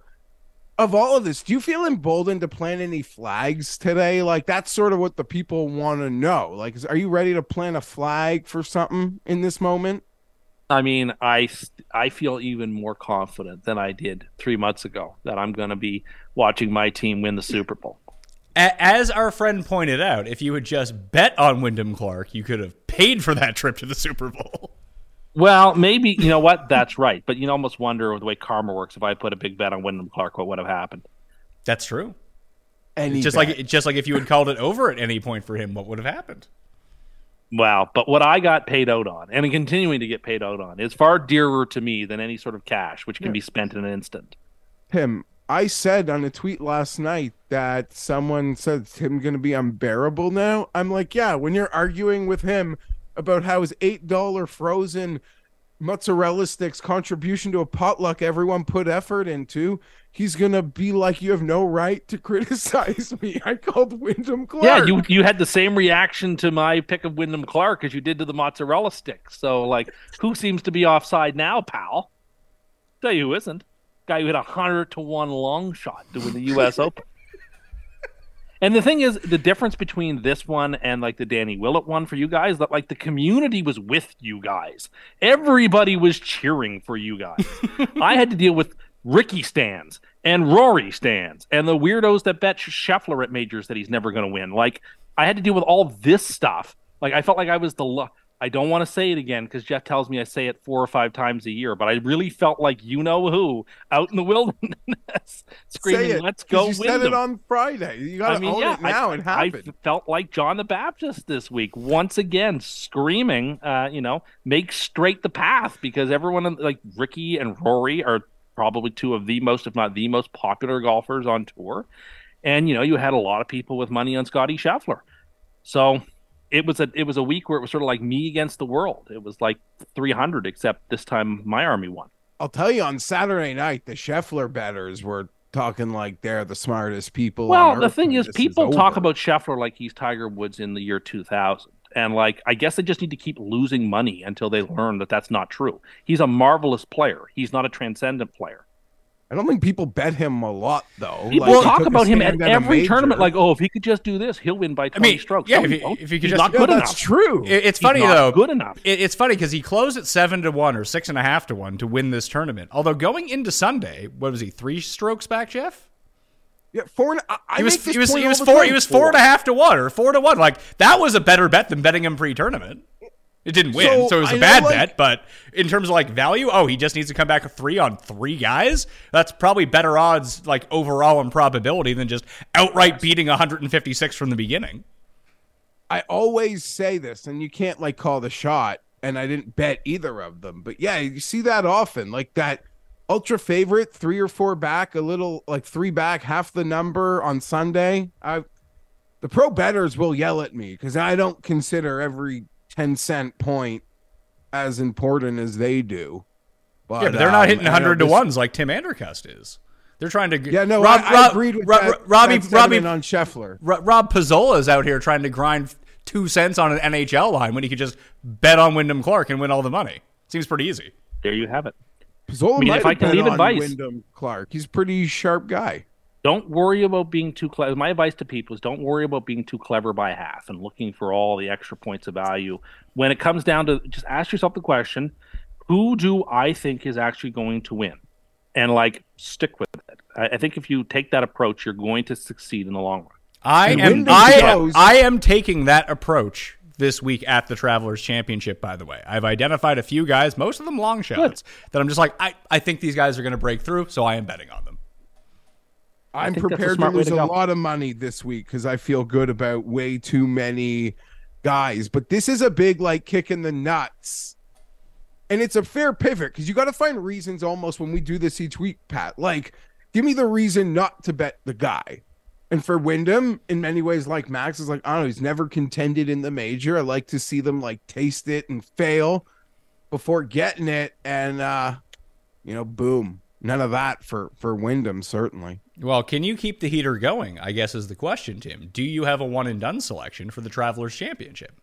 of all of this, do you feel emboldened to plant any flags today? Like that's sort of what the people want to know. Like, is, are you ready to plant a flag for something in this moment? I mean, I I feel even more confident than I did three months ago that I'm going to be watching my team win the Super Bowl. As our friend pointed out, if you had just bet on Wyndham Clark, you could have paid for that trip to the Super Bowl. Well, maybe you know what? That's right. But you almost wonder the way karma works. If I put a big bet on Wyndham Clark, what would have happened? That's true. Any just bet. like just like if you had called it over at any point for him, what would have happened? Wow. But what I got paid out on, and continuing to get paid out on, is far dearer to me than any sort of cash, which can be spent in an instant. Tim, I said on a tweet last night that someone said Tim going to be unbearable now. I'm like, yeah, when you're arguing with him about how his $8 frozen mozzarella sticks contribution to a potluck everyone put effort into, he's going to be like, you have no right to *laughs* criticize me. I called Wyndham Clark. Yeah, you you had the same reaction to my pick of Wyndham Clark as you did to the mozzarella stick. So, like, who seems to be offside now, pal? Tell you who isn't. Guy who hit a hundred to one long shot to win the U.S. *laughs* Open. And the thing is, the difference between this one and like the Danny Willett one for you guys, that like the community was with you guys. Everybody was cheering for you guys. *laughs* I had to deal with Ricky stands and Rory stands and the weirdos that bet Scheffler at majors that he's never going to win. Like I had to deal with all this stuff. Like I felt like I was the. Lo- I don't want to say it again because Jeff tells me I say it four or five times a year, but I really felt like you know who out in the *laughs* wilderness screaming, it, "Let's go!" You said Wyndham." it on Friday. You got to I mean, own yeah, it now. I, it I felt like John the Baptist this week, once again screaming, uh, you know, make straight the path because everyone like Ricky and Rory are probably two of the most, if not the most popular golfers on tour. And you know, you had a lot of people with money on Scotty Scheffler. So it was a it was a week where it was sort of like me against the world. It was like 300, except this time my army won. I'll tell you on Saturday night, the Scheffler betters were talking like they're the smartest people. Well, the thing is, people talk about Scheffler like he's Tiger Woods in the year 2000. And like, I guess they just need to keep losing money until they learn that that's not true. He's a marvelous player. He's not a transcendent player. I don't think people bet him a lot though. People Like, talk about him at stand a every tournament, like, oh, if he could just do this, he'll win by 20 mean, strokes. yeah, No, if he he- if he could he's just- not good that's enough. true. It- it's He's funny not though. good enough. It- it's funny because he closed at seven to one or six and a half to one to win this tournament. Although going into Sunday, what was he? Three strokes back, Jeff. yeah, four. and- I, I He was he was he was four time. he was four and a half to one or four to one. Like that was a better bet than betting him pre-tournament. It didn't win, so, So, it was a I know, bad like- bet. But in terms of like value, oh, he just needs to come back with three on three guys. That's probably better odds, like overall in probability, than just outright beating 156 from the beginning. I always say this, and you can't like call the shot. And I didn't bet either of them, but yeah, you see that often, like that ultra favorite, three or four back, a little like three back, half the number on Sunday. I, the pro betters will yell at me because I don't consider every ten cent point as important as they do. But, yeah, but they're not um, hitting I know 100 to ones like Tim Andercust is. They're trying to. Yeah, no, Rob, I, I Rob- agreed with Rob- that. Robbie, that Robbie, on Scheffler. Ro- Rob Pizzola is out here trying to grind two cents on an NHL line when he could just bet on Wyndham Clark and win all the money. Seems pretty easy. There you have it. Pizzola I mean, might if I can bet leave on advice- Wyndham Clark. He's a pretty sharp guy. Don't worry about being too clever. My advice to people is don't worry about being too clever by half and looking for all the extra points of value. When it comes down to just ask yourself the question, who do I think is actually going to win? And like stick with it. I, I think if you take that approach, you're going to succeed in the long run. I And am I am, I am taking that approach this week at the Travelers Championship, by the way. I've identified a few guys, most of them long shots, that I'm just like, I, I think these guys are going to break through, so I am betting on them. I'm think that's a prepared to lose to a lot of money this week because I feel good about way too many guys. But this is a big like kick in the nuts. And it's a fair pivot because you got to find reasons almost when we do this each week, Pat. Like, give me the reason not to bet the guy. And for Wyndham, in many ways, like Max is like, I don't know, he's never contended in the major. I like to see them like taste it and fail before getting it. And uh, you know, boom. None of that for for Wyndham, certainly. Well, can you keep the heater going? I guess is the question, Tim. Do you have a one and done selection for the Travelers Championship?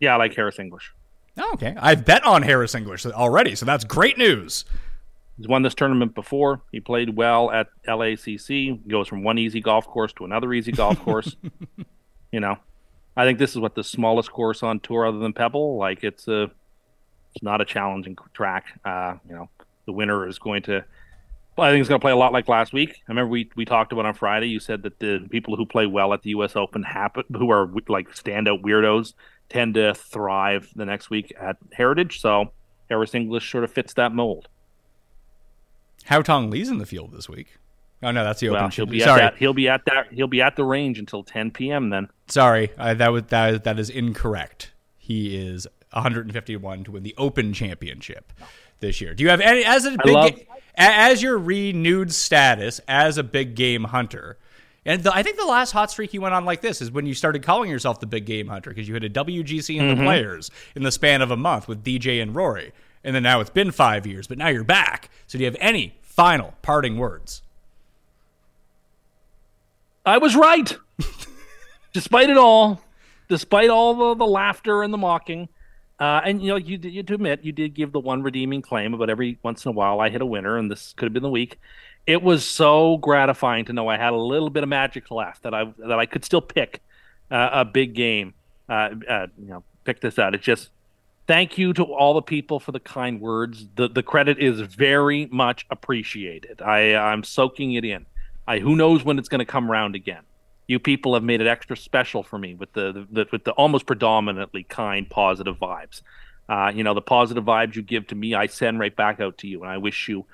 Yeah, I like Harris English. Oh, okay. I've bet on Harris English already, so that's great news. He's won this tournament before. He played well at LACC. He goes from one easy golf course to another easy golf course. *laughs* you know, I think this is what the smallest course on tour other than Pebble. Like it's a, it's not a challenging track. Uh, you know, the winner is going to. I think it's going to play a lot like last week. I remember we we talked about on Friday. You said that the people who play well at the U.S. Open happen, who are like standout weirdos, tend to thrive the next week at Heritage. So Harris English sort of fits that mold. Haotong Li's in the field this week. Oh no, that's the Well, open. he'll be Sorry, at that. He'll be at that. He'll be at the range until 10 p.m. Then. sorry, I, that was that that is incorrect. He is 151 to win the Open Championship this year. Do you have any as a big love- ga- as your renewed status as a big game hunter? And the, I think the last hot streak you went on like this is when you started calling yourself the big game hunter because you had a WGC and the mm-hmm. players in the span of a month with DJ and Rory. And then now it's been five years, but now you're back. So do you have any final parting words? I was right. *laughs* despite it all, despite all the, the laughter and the mocking, uh, and you know, you you to admit you did give the one redeeming claim about every once in a while I hit a winner, and this could have been the week. It was so gratifying to know I had a little bit of magic left that I that I could still pick uh, a big game. Uh, uh, you know, pick this out. It's just thank you to all the people for the kind words. The the credit is very much appreciated. I I'm soaking it in. I who knows when it's going to come around again. You people have made it extra special for me with the, the, with the almost predominantly kind, positive vibes. Uh, you know, the positive vibes you give to me, I send right back out to you, and I wish you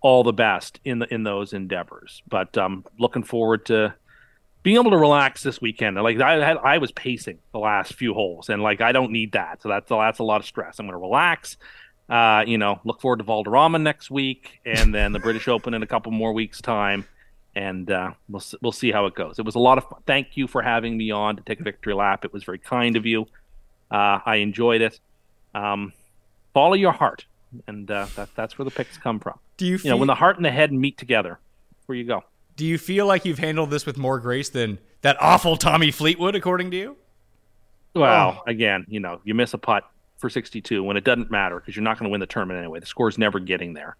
all the best in the in those endeavors. But I'm um, looking forward to being able to relax this weekend. Like I had, I was pacing the last few holes, and like I don't need that. So that's that's a lot of stress. I'm going to relax. Uh, you know, look forward to Valderrama next week, and then the British Open in a couple more weeks' time, and uh, we'll we'll see how it goes. It was a lot of fun. Thank you for having me on to take a victory lap. It was very kind of you. Uh, I enjoyed it. Um, follow your heart, and uh, that that's where the picks come from. Do you You know, when the heart and the head meet together, where you go. do you feel like you've handled this with more grace than that awful Tommy Fleetwood, according to you? Well, again, you know, you miss a putt for 62 when it doesn't matter because you're not going to win the tournament anyway. The score's never getting there.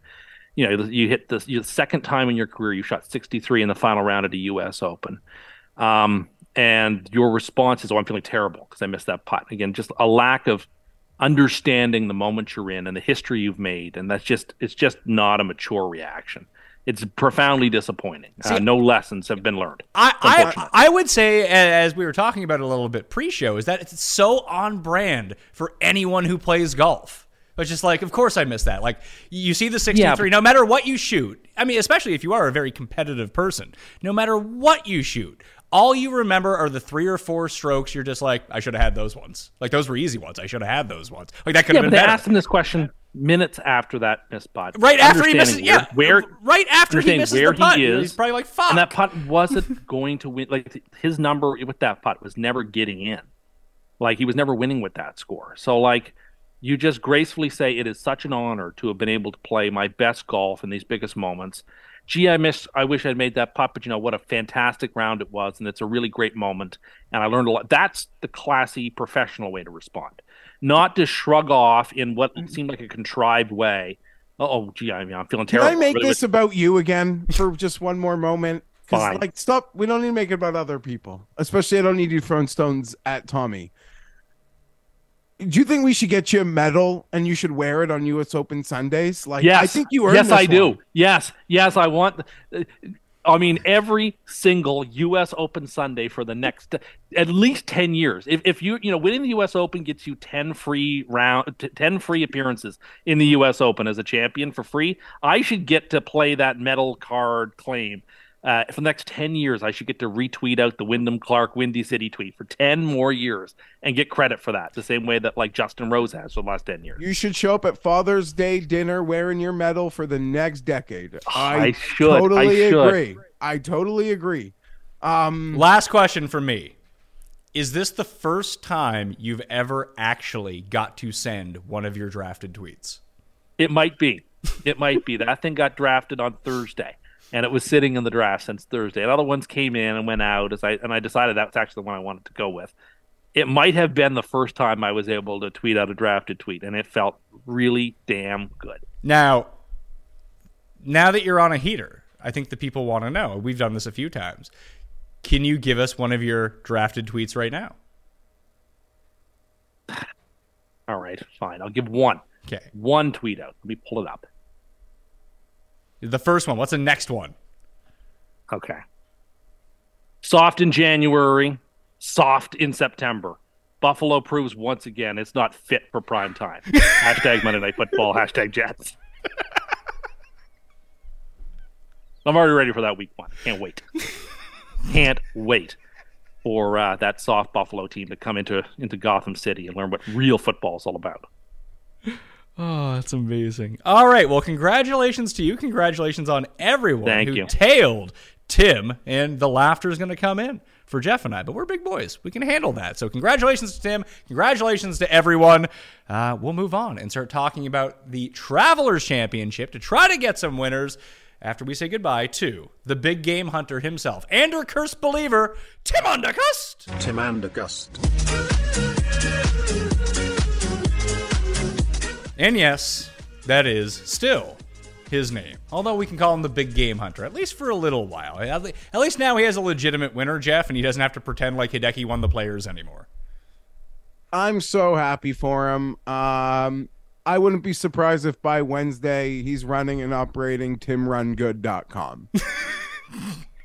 You know, you hit the, the second time in your career you shot 63 in the final round of the U.S. Open, um, and your response is, "Oh, I'm feeling terrible because I missed that putt." Again, just a lack of understanding the moment you're in and the history you've made, and that's just it's just not a mature reaction. It's profoundly disappointing. uh, no lessons have been learned. I, I I would say, as we were talking about it a little bit pre-show, is that it's so on brand for anyone who plays golf. It's just like, of course, I missed that. Like, you see the 63, Yeah, but- no matter what you shoot. I mean, especially if you are a very competitive person, no matter what you shoot, all you remember are the three or four strokes. You're just like, I should have had those ones. Like, those were easy ones. I should have had those ones. Like, that could Yeah, have but been they better. asked him this question minutes after that missed putt. right after he misses, Understanding yeah, where, where right after he misses where the putt, he is, he's probably like, "Fuck." and that putt wasn't *laughs* going to win. Like his number with that putt was never getting in. Like he was never winning with that score. So like you just gracefully say it is such an honor to have been able to play my best golf in these biggest moments. Gee, I missed. I wish I'd made that putt, but you know what a fantastic round it was, and it's a really great moment, and I learned a lot. That's the classy, professional way to respond, not to shrug off in what mm-hmm. seemed like a contrived way. Oh, gee, I mean, I'm feeling Can terrible. I make Really this about you again for just one more moment? Fine. Like, stop. We don't need to make it about other people. Especially, I don't need you throwing stones at Tommy. Do you think we should get you a medal and you should wear it on U.S. Open Sundays? Like, Yes, I think you earned Yes, I do. Yes, yes, I want. I mean, every single U.S. Open Sunday for the next at least ten years. If, if you you know winning the U.S. Open gets you ten free round, ten free appearances in the U.S. Open as a champion for free, I should get to play that medal card claim. Uh, for the next 10 years, I should get to retweet out the Wyndham Clark Windy City tweet for 10 more years and get credit for that, the same way that like Justin Rose has for the last 10 years. You should show up at Father's Day dinner wearing your medal for the next decade. *sighs* I should. I totally should. agree. I totally agree. Um, Last question for me. Is this the first time you've ever actually got to send one of your drafted tweets? It might be. It might be. That thing got drafted on Thursday, and it was sitting in the draft since Thursday. And other ones came in and went out as I and I decided that was actually the one I wanted to go with. It might have been the first time I was able to tweet out a drafted tweet, and it felt really damn good. Now, now that you're on a heater, I think the people want to know. We've done this a few times. Can you give us one of your drafted tweets right now? All right, fine. I'll give one. Okay. One tweet out. Let me pull it up. The first one. What's the next one? Okay. Soft in January, soft in September. Buffalo proves once again it's not fit for prime time. *laughs* hashtag Monday Night Football, hashtag Jets. I'm already ready for that week one. Can't wait. Can't wait for uh, that soft Buffalo team to come into into Gotham City and learn what real football is all about. Oh, that's amazing. All right. Well, congratulations to you. Congratulations on everyone Thank who you. tailed Tim, and the laughter is going to come in for Jeff and I. But we're big boys. We can handle that. So, congratulations to Tim. Congratulations to everyone. Uh, we'll move on and start talking about the Travelers Championship to try to get some winners after we say goodbye to the big game hunter himself and our cursed believer, Tim Undergust. Tim Andergust. And yes, that is still his name. Although we can call him the big game hunter, at least for a little while. At least now he has a legitimate winner, Jeff, and he doesn't have to pretend like Hideki won the players anymore. I'm so happy for him. Um, I wouldn't be surprised if by Wednesday he's running and operating timrungood.com. *laughs*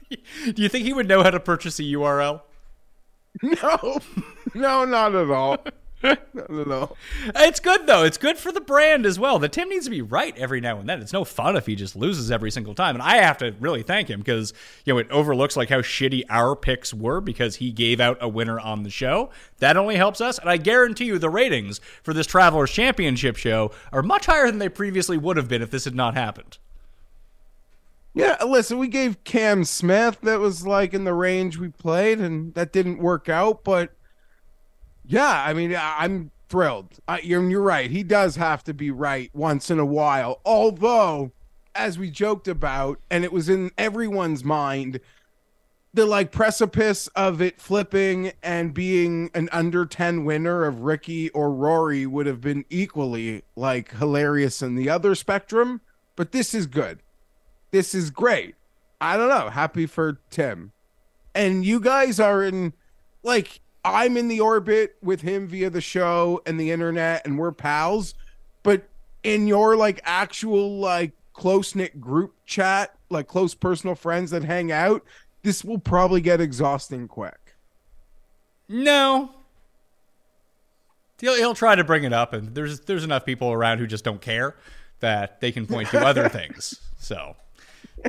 Do you think he would know how to purchase a URL? no, *laughs* no, not at all. Not at all. It's good though. It's good for the brand as well. The Tim needs to be right every now and then. It's no fun if he just loses every single time. And I have to really thank him because you know it overlooks like how shitty our picks were because he gave out a winner on the show. That only helps us. And I guarantee you the ratings for this Travelers Championship show are much higher than they previously would have been if this had not happened. Yeah, listen, we gave Cam Smith that was like in the range we played, and that didn't work out. But yeah, I mean, I'm thrilled. I, you're, you're right. He does have to be right once in a while. Although, as we joked about, and it was in everyone's mind, the like precipice of it flipping and being an under 10 winner of Ricky or Rory would have been equally like hilarious in the other spectrum. But this is good this is great. I don't know. Happy for Tim. And you guys are in, like, I'm in the orbit with him via the show and the internet, and we're pals. But in your, like, actual, like, close knit group chat, like, close personal friends that hang out, this will probably get exhausting quick. No. He'll, he'll try to bring it up, and there's there's enough people around who just don't care that they can point to *laughs* other things. So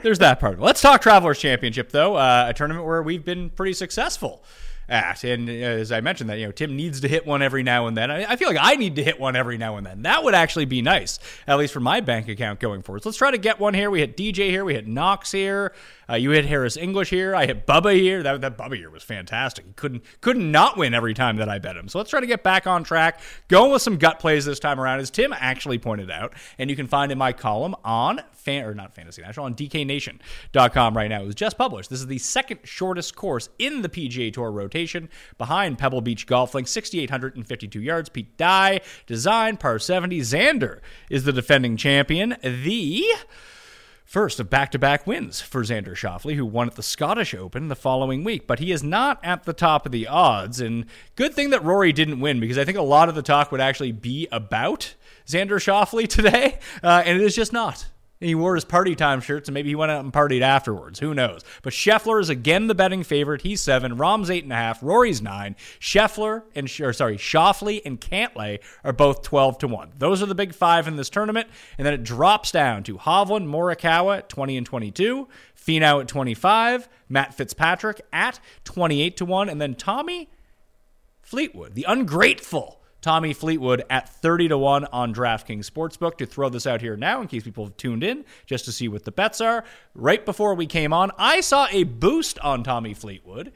there's that part. Let's talk Travelers Championship, though, uh, a tournament where we've been pretty successful at. And uh, as I mentioned, that you know Tim needs to hit one every now and then. I, I feel like I need to hit one every now and then. That would actually be nice, at least for my bank account going forward. So let's try to get one here. We hit DJ here. We hit Knox here. Uh, you hit Harris English here. I hit Bubba here. That that Bubba here was fantastic. He couldn't couldn't not win every time that I bet him. So let's try to get back on track. Going with some gut plays this time around, as Tim actually pointed out, and you can find in my column on fan or not Fantasy National on DKNation.com right now. It was just published. This is the second shortest course in the PGA Tour rotation, behind Pebble Beach Golf Link, 6,852 yards. Pete Dye, design par 70. Xander is the defending champion. The First of back to back wins for Xander Schauffele, who won at the Scottish Open the following week. But he is not at the top of the odds. And good thing that Rory didn't win because I think a lot of the talk would actually be about Xander Schauffele today. Uh, and it is just not. He wore his party time shirts and maybe he went out and partied afterwards. Who knows? But Scheffler is again the betting favorite. He's seven. Rahm's eight and a half. Rory's nine. Scheffler and or sorry, Schauffele and Cantlay are both twelve to one. Those are the big five in this tournament, and then it drops down to Hovland, Morikawa at twenty and twenty-two, Finau at twenty-five, Matt Fitzpatrick at twenty-eight to one, and then Tommy Fleetwood, the ungrateful Tommy Fleetwood at 30 to 1 on DraftKings Sportsbook. To throw this out here now, in case people have tuned in just to see what the bets are, right before we came on, I saw a boost on Tommy Fleetwood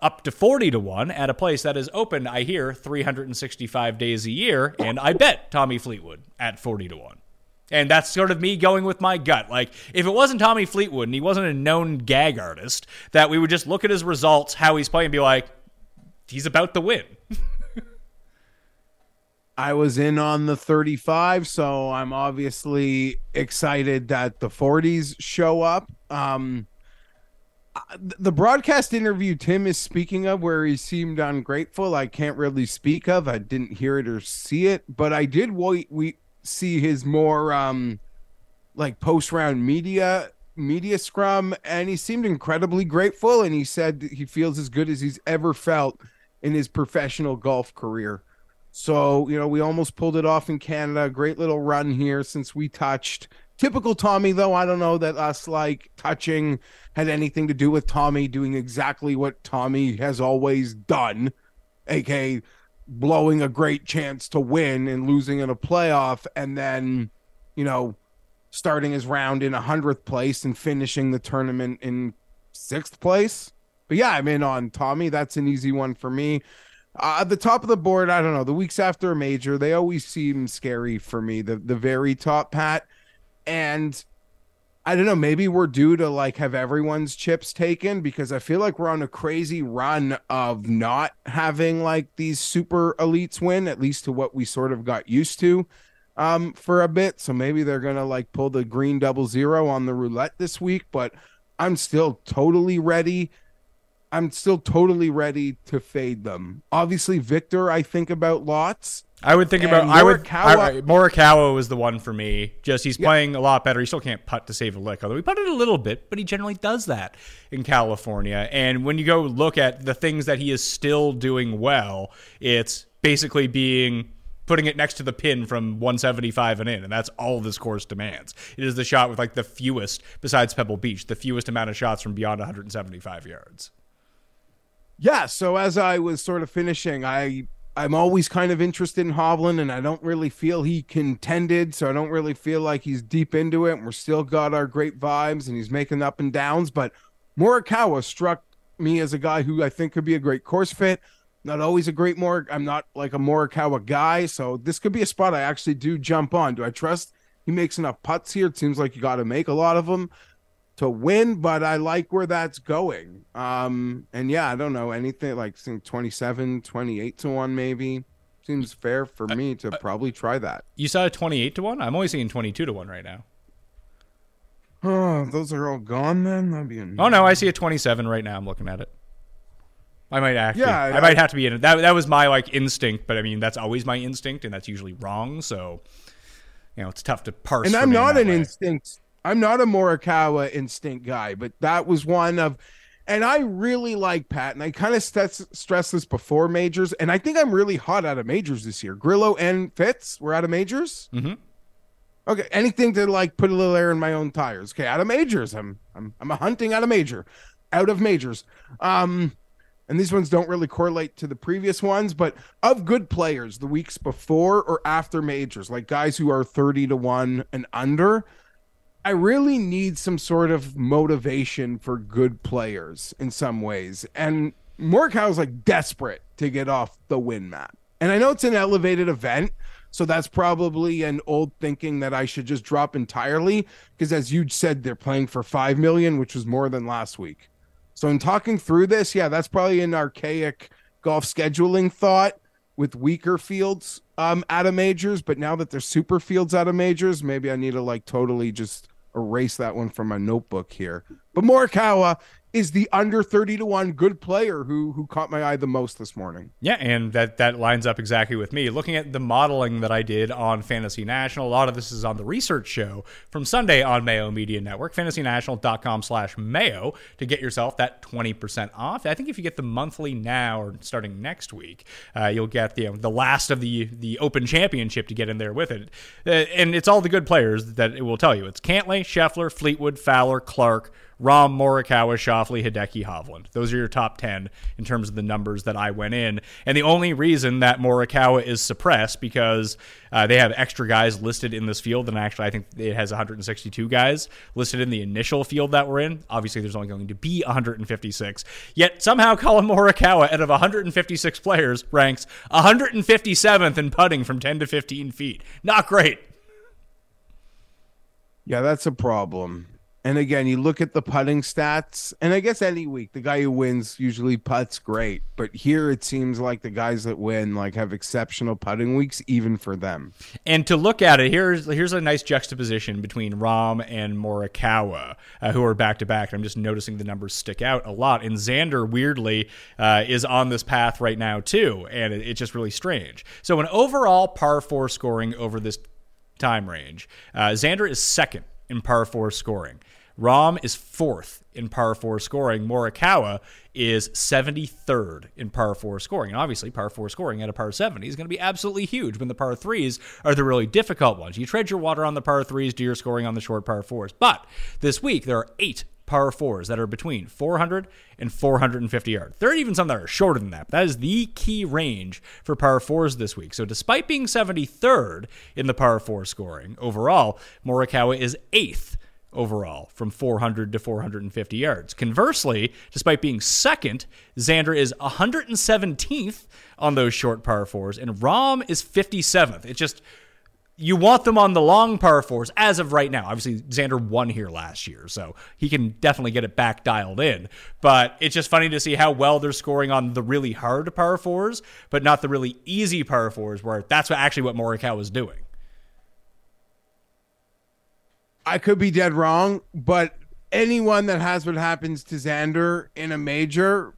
up to 40 to 1 at a place that is open, I hear, 365 days a year, and I bet Tommy Fleetwood at 40 to 1. And that's sort of me going with my gut. Like, if it wasn't Tommy Fleetwood and he wasn't a known gag artist, that we would just look at his results, how he's playing, and be like, he's about to win. *laughs* I was in on the 35, so I'm obviously excited that the 40s show up. Um, the broadcast interview Tim is speaking of, where he seemed ungrateful, I can't really speak of. I didn't hear it or see it, but I did wait. We see his more um, like post round media media scrum, and he seemed incredibly grateful. And he said he feels as good as he's ever felt in his professional golf career. So, you know, we almost pulled it off in Canada. Great little run here since we touched. Typical Tommy, though. I don't know that us like touching had anything to do with Tommy doing exactly what Tommy has always done, aka blowing a great chance to win and losing in a playoff, and then, you know, starting his round in a hundredth place and finishing the tournament in sixth place. But yeah, I'm in on Tommy. That's an easy one for me. Uh, at the top of the board, I don't know. The weeks after a major, they always seem scary for me. The the very top, Pat, and I don't know. Maybe we're due to like have everyone's chips taken because I feel like we're on a crazy run of not having like these super elites win, at least to what we sort of got used to um for a bit. So maybe they're gonna like pull the green double zero on the roulette this week, but I'm still totally ready I'm still totally ready to fade them. Obviously, Viktor, I think about lots. I would think about I would Morikawa- I, Morikawa was the one for me. Just he's playing a lot better. He still can't putt to save a lick, although he putted a little bit, but he generally does that in California. And when you go look at the things that he is still doing well, it's basically being putting it next to the pin from 175 and in, and that's all this course demands. It is the shot with like the fewest, besides Pebble Beach, the fewest amount of shots from beyond 175 yards. Yeah, so as I was sort of finishing, I I'm always kind of interested in Hovland, and I don't really feel he contended, so I don't really feel like he's deep into it. And we're still got our great vibes, and he's making up and downs. But Morikawa struck me as a guy who I think could be a great course fit. Not always a great Mor. I'm not like a Morikawa guy, so this could be a spot I actually do jump on. Do I trust he makes enough putts here? It seems like you got to make a lot of them to win, but I like where that's going. Um, and yeah, I don't know anything like think 27, 28 to 1 maybe. Seems fair for me to probably try that. You saw a 28 to 1? I'm only seeing 22 to 1 right now. Oh, *sighs* those are all gone then? That'd be a Oh no, I see a 27 right now. I'm looking at it. I might actually. Yeah, I, I- might have to be in it. That that was my like instinct, but I mean that's always my instinct, and that's usually wrong. So, you know, it's tough to parse. and I'm not an way. instinct. I'm not a Morikawa instinct guy, but that was one of, and I really like Pat, and I kind of stress stressed this before majors, and I think I'm really hot out of majors this year. Grillo and Fitz were out of majors. Mhm. Okay, anything to like put a little air in my own tires. Okay, out of majors, I'm I'm I'm a hunting out of major, out of majors. Um, and these ones don't really correlate to the previous ones, but of good players the weeks before or after majors, like guys who are 30 to 1 and under, I really need some sort of motivation for good players in some ways. And Morikawa's like desperate to get off the win map. And I know it's an elevated event, so that's probably an old thinking that I should just drop entirely because as you said they're playing for 5 million, which was more than last week. So in talking through this, yeah, that's probably an archaic golf scheduling thought with weaker fields um out of majors, but now that there's super fields out of majors, maybe I need to like totally just erase that one from my notebook here. But Morikawa is the under 30 to 1 good player who who caught my eye the most this morning. Yeah, and that that lines up exactly with me. Looking at the modeling that I did on Fantasy National, a lot of this is on the research show from Sunday on Mayo Media Network, fantasynational.com slash Mayo to get yourself that 20% off. I think if you get the monthly now or starting next week, uh, you'll get the, the last of the, the Open Championship to get in there with it. Uh, and it's all the good players that it will tell you. It's Cantlay, Scheffler, Fleetwood, Fowler, Clark, Rahm, Morikawa, Schauffele, Hideki, Hovland. Those are your top 10 in terms of the numbers that I went in. And the only reason that Morikawa is suppressed because uh, they have extra guys listed in this field, and actually I think it has 162 guys listed in the initial field that we're in. Obviously, there's only going to be 156. Yet somehow Collin Morikawa, out of 156 players, ranks 157th in putting from 10 to 15 feet. Not great. Yeah, that's a problem. And again, you look at the putting stats, and I guess any week the guy who wins usually puts great, but here it seems like the guys that win like have exceptional putting weeks, even for them. And to look at it, here's here's a nice juxtaposition between Rahm and Morikawa, uh, who are back to back. I'm just noticing the numbers stick out a lot. And Xander, weirdly, uh, is on this path right now too, and it, it's just really strange. So, an overall par four scoring over this time range, uh, Xander is second in par four scoring. Rahm is fourth in par four scoring. Morikawa is 73rd in par four scoring. And obviously, par four scoring at a par 70 is going to be absolutely huge when the par threes are the really difficult ones. You tread your water on the par threes, do your scoring on the short par fours. But this week, there are eight par fours that are between 400 and 450 yards. There are even some that are shorter than that. That is the key range for par fours this week. So despite being 73rd in the par four scoring overall, Morikawa is eighth overall from 400 to 450 yards. Conversely, despite being second, Xander is 117th on those short par fours, and Rahm is 57th. It's just you want them on the long par fours as of right now. Obviously, Xander won here last year, so he can definitely get it back dialed in. But it's just funny to see how well they're scoring on the really hard par fours, but not the really easy par fours, where that's what, actually what Morikawa was doing. I could be dead wrong, but anyone that has what happens to Xander in a major,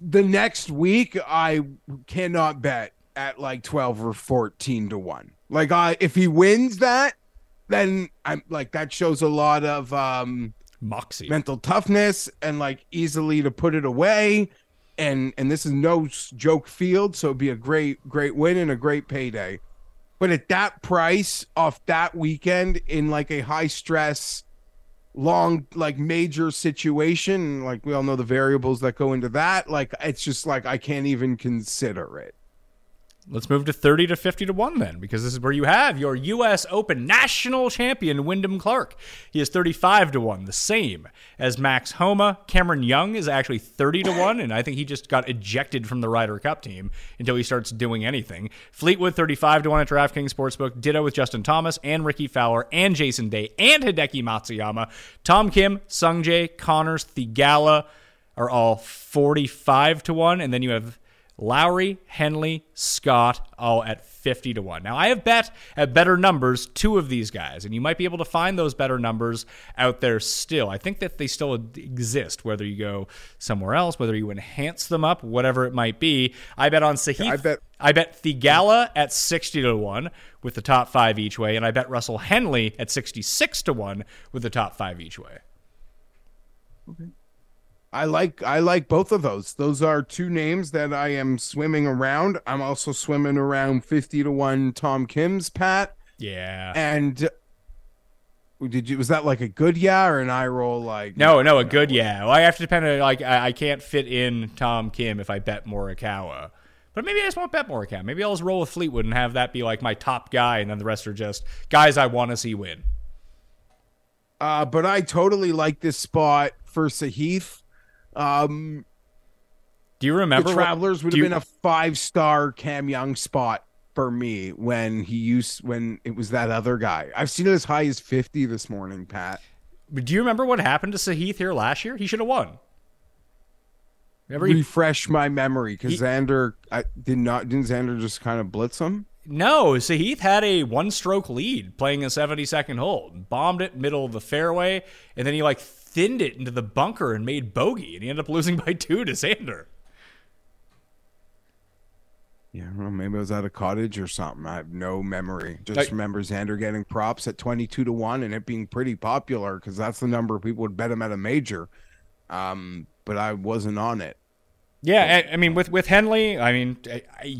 the next week I cannot bet at like 12 or 14 to 1. Like I if he wins that, then I'm like that shows a lot of um Moxie. mental toughness and like easily to put it away. And and this is no joke field so it'd be a great great win and a great payday. But at that price off that weekend in like a high stress long like major situation like we all know the variables that go into that like it's just like i can't even consider it Let's move to 30 to 50 to 1 then, because this is where you have your U.S. Open national champion, Wyndham Clark. He is 35 to 1, the same as Max Homa. Cameron Young is actually 30 to 1, and I think he just got ejected from the Ryder Cup team until he starts doing anything. Fleetwood 35 to 1 at DraftKings Sportsbook. Ditto with Justin Thomas and Rickie Fowler and Jason Day and Hideki Matsuyama. Tom Kim, Sungjae, Conners, Theegala are all 45 to 1, and then you have Lowry, Henley, Scott, all at 50 to 1. Now, I have bet at better numbers two of these guys, and you might be able to find those better numbers out there still. I think that they still exist, whether you go somewhere else, whether you enhance them up, whatever it might be. I bet on Sahith. I bet- I bet Theegala at 60 to 1 with the top five each way, and I bet Russell Henley at 66 to 1 with the top five each way. I like I like both of those. Those are two names that I am swimming around. I'm also swimming around 50 to 1 Tom Kim's Pat. Yeah. And did you was that like a good yeah or an eye roll like No, no, a good yeah. Well, I have to depend on like I, I can't fit in Tom Kim if I bet Morikawa. But maybe I just won't bet Morikawa. Maybe I'll just roll with Fleetwood and have that be like my top guy, and then the rest are just guys I want to see win. Uh, but I totally like this spot for Sahith. Um, Do you remember the what- Travelers would do have you- been a five star Cam Young spot for me when he used when it was that other guy. I've seen it as high as 50 this morning, Pat. But do you remember what happened to Sahith here last year? He should have won. Remember he, Refresh my memory because Xander I did not didn't Xander just kind of blitz him? No, Sahith had a one stroke lead playing a 70 second hole. Bombed it middle of the fairway, and then he like thinned it into the bunker and made bogey, and he ended up losing by two to Xander. Yeah, I maybe it was at a cottage or something. I have no memory. Just Like- remember Xander getting props at 22 to 1 and it being pretty popular because that's the number people would bet him at a major. Um, but I wasn't on it. Yeah, I, I mean, with with Henley, I mean, I, I,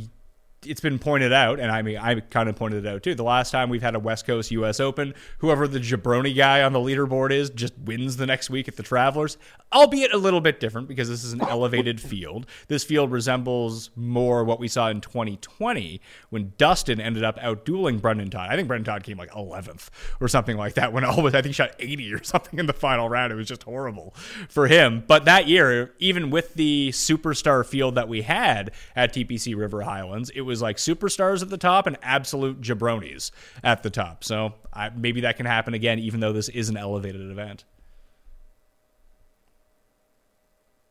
it's been pointed out, and I mean, I kind of pointed it out too. The last time we've had a West Coast U.S. Open, whoever the jabroni guy on the leaderboard is, just wins the next week at the Travelers, albeit a little bit different because this is an elevated *laughs* field. This field resembles more what we saw in 2020 when Dustin ended up outdueling Brendan Todd. I think Brendan Todd came like 11th or something like that. When all was, I think shot 80 or *laughs* something in the final round. It was just horrible for him. But that year, even with the superstar field that we had at TPC River Highlands, it was was like superstars at the top and absolute jabronis at the top. So I, maybe that can happen again, even though this is an elevated event.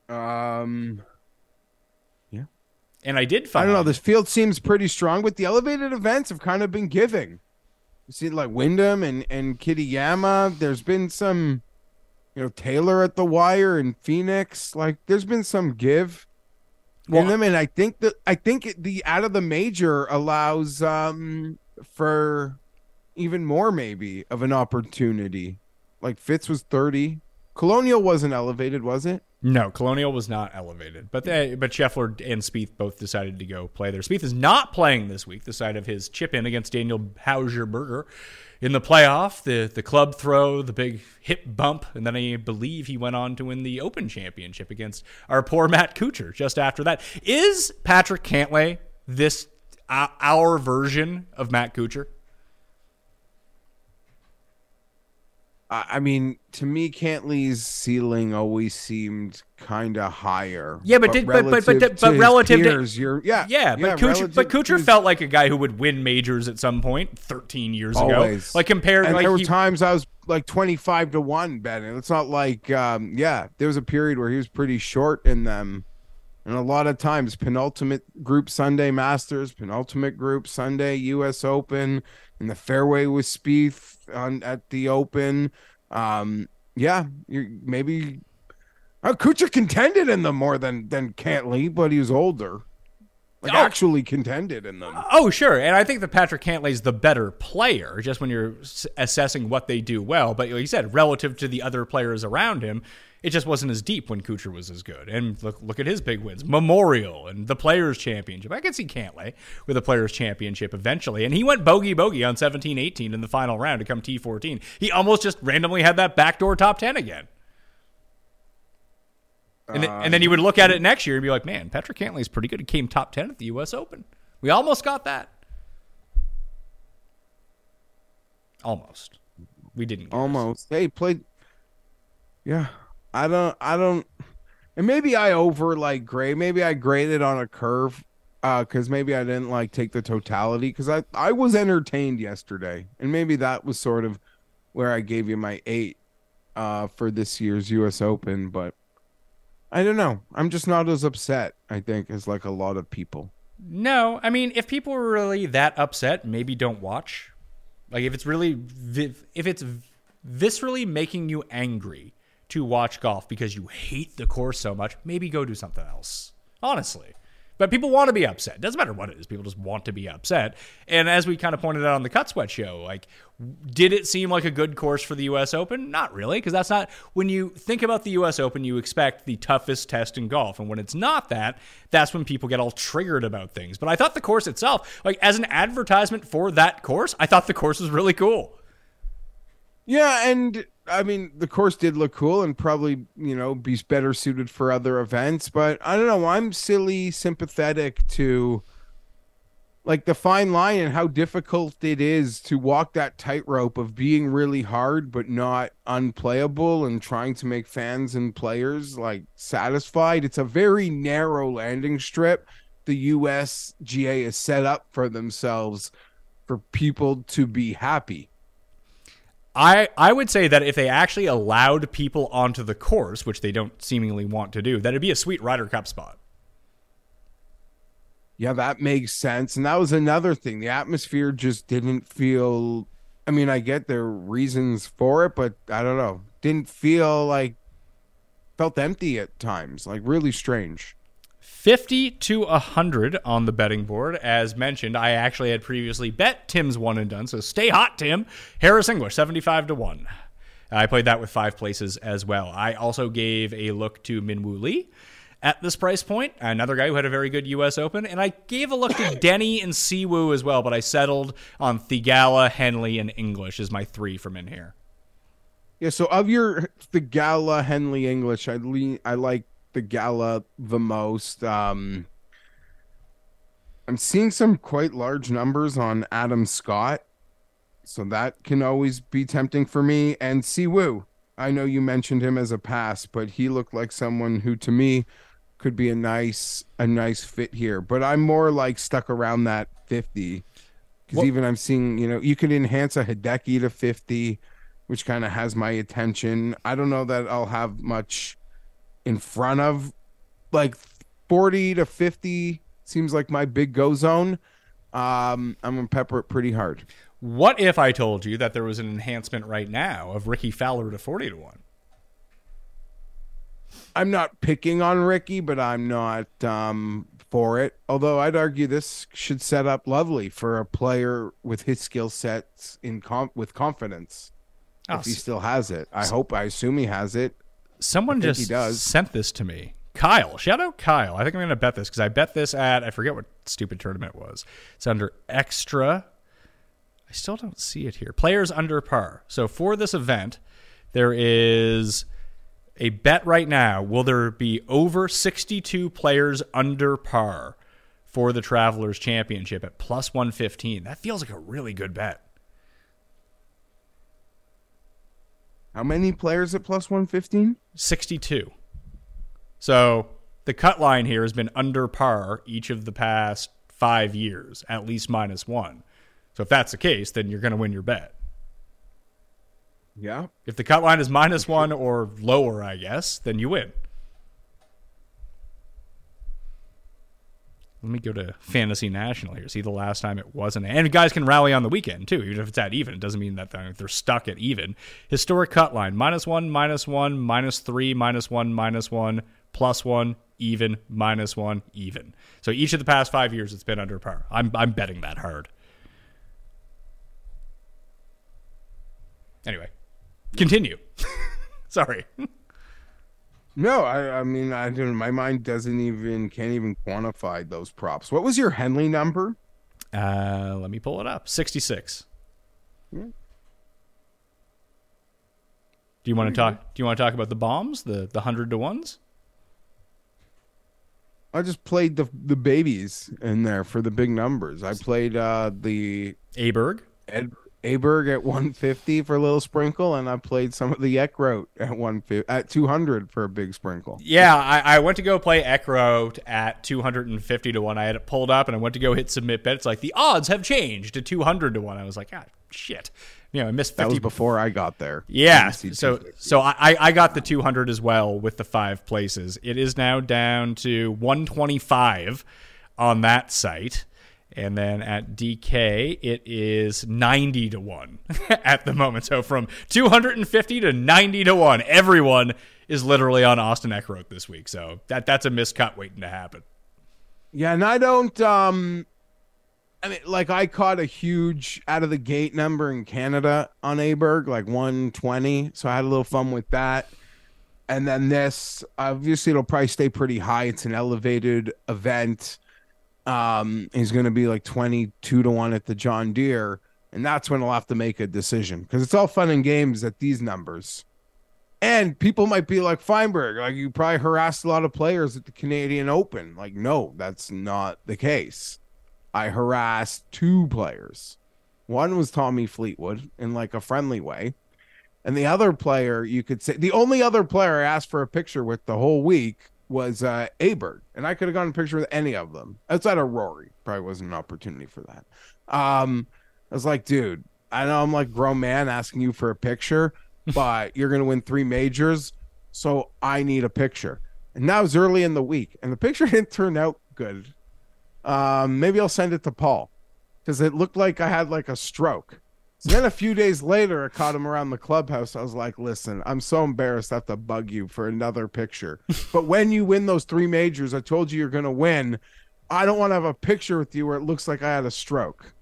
Um, yeah. And I did find. I don't know. This field seems pretty strong, but the elevated events have kind of been giving. You see, like Wyndham and and Kitayama. There's been some, you know, Taylor at the wire and Phoenix. Like, there's been some give Well, in them, and I think that I think the out of the major allows um for even more maybe of an opportunity. Like Fitz was thirty. Colonial wasn't elevated, was it? No, Colonial was not elevated, but they, but Scheffler and Spieth both decided to go play there. Spieth is not playing this week, the side of his chip in against Daniel Hauserberger in the playoff, the the club throw, the big hip bump, and then I believe he went on to win the Open Championship against our poor Matt Kuchar. Just after that, is Patrick Cantlay this uh, our version of Matt Kuchar? I I mean, to me, Cantlay's ceiling always seemed kind of higher. Yeah, but did- but- but- but- relative but to his relative to- you're yeah, Yeah, but Kuchar, but to Kuchar his- felt like a guy who would win majors at some point, 13 years always ago. Like compared, And like there were he- times I was like twenty five to one betting. It's not like um, yeah, there was a period where he was pretty short in them, and a lot of times penultimate group Sunday Masters, penultimate group Sunday U.S. Open, and the fairway with Spieth on at the Open. Um, yeah, you maybe. Uh, Kuchar contended in them more than than Cantlay, but he was older. Like Oh. actually contended in them. Oh, sure. And I think that Patrick Cantlay's the better player, just when you're s- assessing what they do well. But like you said, relative to the other players around him, it just wasn't as deep when Kuchar was as good. And look, look at his big wins Memorial and the Players' Championship. I can see Cantlay with a Players' Championship eventually. And he went bogey bogey on 17 18 in the final round to come T14. He almost just randomly had that backdoor top 10 again. And, then, and then you would look at it next year and be like, man, Patrick Cantlay's pretty good. He came top 10 at the U.S. Open. We almost got that. Almost. We didn't. almost hey played yeah i don't i don't and maybe i over like grade maybe i graded on a curve uh because maybe i didn't like take the totality because i i was entertained yesterday and maybe that was sort of where i gave you my eight uh for this year's us open but i don't know i'm just not as upset i think as like a lot of people No, I mean, if people are really that upset, maybe don't watch. Like, if it's really, if it's viscerally making you angry to watch golf because you hate the course so much, maybe go do something else. Honestly. But people want to be upset. Doesn't matter what it is. People just want to be upset. And as we kind of pointed out on the Cut Sweat show, like, did it seem like a good course for the U.S. Open? Not really, because that's not when you think about the U.S. Open, you expect the toughest test in golf, and when it's not that, that's when people get all triggered about things. But I thought the course itself, like as an advertisement for that course, I thought the course was really cool. Yeah, and I mean the course did look cool and probably, you know, be better suited for other events, but I don't know, I'm silly sympathetic to like the fine line and how difficult it is to walk that tightrope of being really hard but not unplayable and trying to make fans and players like satisfied. It's a very narrow landing strip the USGA has set up for themselves for people to be happy. I, I would say that if they actually allowed people onto the course, which they don't seemingly want to do, that it'd be a sweet Ryder Cup spot. Yeah, that makes sense. And that was another thing. The atmosphere just didn't feel I mean, I get their reasons for it, but I don't know. Didn't feel like felt empty at times. Like really strange. 50 to 100 on the betting board. As mentioned, I actually had previously bet Tim's one and done. So stay hot, Tim. Harris English, 75 to 1. I played that with five places as well. I also gave a look to Minwoo Lee at this price point, another guy who had a very good U.S. Open. And I gave a look to *coughs* Denny and Siwoo as well, but I settled on Theegala, Henley, and English as my three from in here. Yeah, so of your Theegala Henley English, I lean I like Theegala the most. Um I'm seeing some quite large numbers on Adam Scott. So that can always be tempting for me. And Siwoo. I know you mentioned him as a pass, but he looked like someone who to me could be a nice a nice fit here, but I'm more like stuck around that 50 because even I'm seeing you know you could enhance a Hideki to 50, which kind of has my attention. I don't know that I'll have much in front of like 40 to 50 seems like my big go zone. Um, I'm gonna pepper it pretty hard. What if I told you that there was an enhancement right now of Rickie Fowler to 40 to 1? I'm not picking on Ricky, but I'm not um, for it. Although I'd argue this should set up lovely for a player with his skill sets in com- with confidence. Oh, if he still has it, I hope. I assume he has it. Someone just sent this to me. Kyle, shout out Kyle. I think I'm going to bet this because I bet this at, I forget what stupid tournament it was. It's under extra. I still don't see it here. Players under par. So for this event, there is a bet right now. Will there be over 62 players under par for the Travelers Championship at plus 115? That feels like a really good bet. How many players at plus one fifteen? 62. So the cut line here has been under par each of the past five years, at least minus one. So if that's the case, then you're going to win your bet. Yeah. If the cut line is minus one or lower, I guess, then you win. Let me go to Fantasy National here. See the last time it wasn't. And guys can rally on the weekend, too. Even if it's at even, it doesn't mean that they're stuck at even. Historic cut line minus one, minus one, minus three, minus one, minus one, plus one, even, minus one, even. So each of the past five years, it's been under par. I'm, I'm betting that hard. Anyway, continue. *laughs* Sorry. *laughs* No, I, I mean, I don't. My mind doesn't even can't even quantify those props. What was your Henley number? Uh, let me pull it up. 66. Yeah. Do you want to talk? Do you want to talk about the bombs, the the hundred to ones? I just played the the babies in there for the big numbers. I played uh the Aberg. Ed Aberg at 150 for a little sprinkle, and I played some of the Eckroat at 150 at 200 for a big sprinkle. Yeah, I, I went to go play Eckroat at 250 to 1. I had it pulled up and I went to go hit submit bet. It's like the odds have changed to 200 to 1. I was like, ah, shit. You know, I missed 50 That was before I got there. Yeah, so so I I got the 200 as well with the five places. It is now down to 125 on that site, and then at DK it is 90 to one *laughs* at the moment. So from 250 to 90 to one, everyone is literally on Austin Eckroat this week. So that that's a miscut waiting to happen. Yeah, and I don't um I mean like I caught a huge out of the gate number in Canada on Aberg, like 120. So I had a little fun with that. And then this obviously it'll probably stay pretty high. It's an elevated event. Um he's gonna be like 22 to 1 at the John Deere. And that's when I'll have to make a decision. Because it's all fun and games at these numbers. And people might be like Fienberg, like you probably harassed a lot of players at the Canadian Open. Like, no, that's not the case. I harassed two players. One was Tommy Fleetwood in like a friendly way. And the other player, you could say, the only other player I asked for a picture with the whole week was uh, Aberg. And I could have gotten a picture with any of them outside of Rory. Probably wasn't an opportunity for that. Um, I was like, dude, I know I'm like grown man asking you for a picture, *laughs* but you're gonna win three majors, so I need a picture. And that was early in the week, and the picture *laughs* didn't turn out good. Um, maybe I'll send it to Paul because it looked like I had like a stroke. So then a few days later, I caught him around the clubhouse. I was like, listen, I'm so embarrassed I have to bug you for another picture. *laughs* but when you win those three majors, I told you you're going to win. I don't want to have a picture with you where it looks like I had a stroke.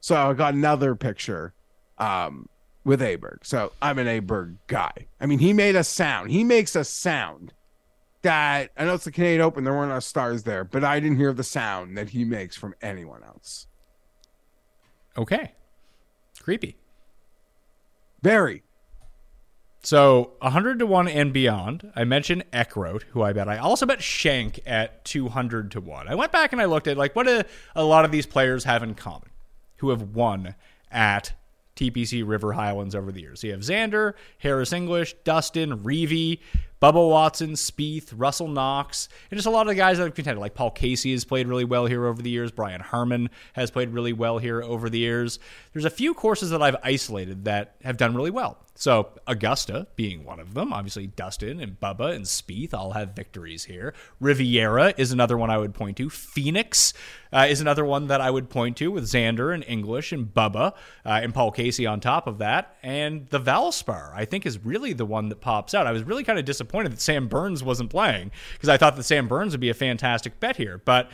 So I got another picture um, with Aberg. So I'm an Aberg guy. I mean, he made a sound. He makes a sound that I know it's the Canadian Open. There weren't enough stars there, but I didn't hear the sound that he makes from anyone else. Okay, creepy. Very. So 100 to 1 and beyond. I mentioned Eckroat, who I bet. I also bet Shank at 200 to 1. I went back and I looked at like what do a lot of these players have in common who have won at TPC River Highlands over the years. So you have Xander, Harris English, Dustin, Reavie, Bubba Watson, Spieth, Russell Knox, and just a lot of the guys that have contended. Like Paul Casey has played really well here over the years. Brian Harman has played really well here over the years. There's a few courses that I've isolated that have done really well. So Augusta being one of them. Obviously, Dustin and Bubba and Spieth all have victories here. Riviera is another one I would point to. Phoenix uh, is another one that I would point to with Xander and English and Bubba uh, and Paul Casey on top of that. And the Valspar, I think, is really the one that pops out. I was really kind of disappointed that Sam Burns wasn't playing because I thought that Sam Burns would be a fantastic bet here. But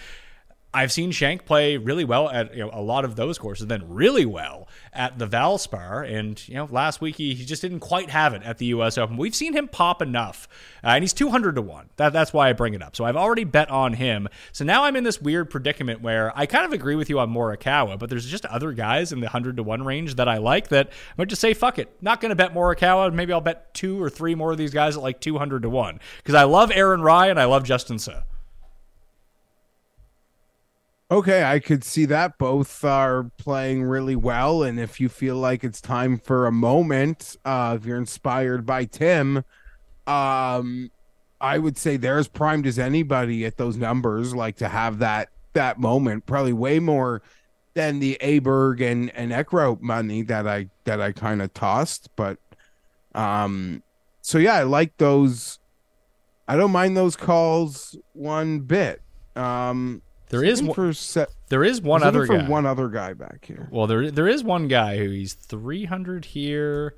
I've seen Shank play really well at you know, a lot of those courses, then really well at the Valspar. And you know, last week he, he just didn't quite have it at the U.S. Open. We've seen him pop enough, uh, and he's two hundred to one. That, that's why I bring it up. So I've already bet on him. So now I'm in this weird predicament where I kind of agree with you on Morikawa, but there's just other guys in the hundred to one range that I like that I might just say fuck it, not going to bet Morikawa. Maybe I'll bet two or three more of these guys at like two hundred to one because I love Aaron Rai and I love Justin Suh. Okay, I could see that both are playing really well, and if you feel like it's time for a moment, uh, if you're inspired by Tim, um, I would say they're as primed as anybody at those numbers, like to have that that moment, probably way more than the Aberg and and Eckroat money that I that I kind of tossed, but um, so yeah, I like those. I don't mind those calls one bit. Um, There is one, set. there is one other for guy. one other guy back here. Well, there there is one guy who he's 300 here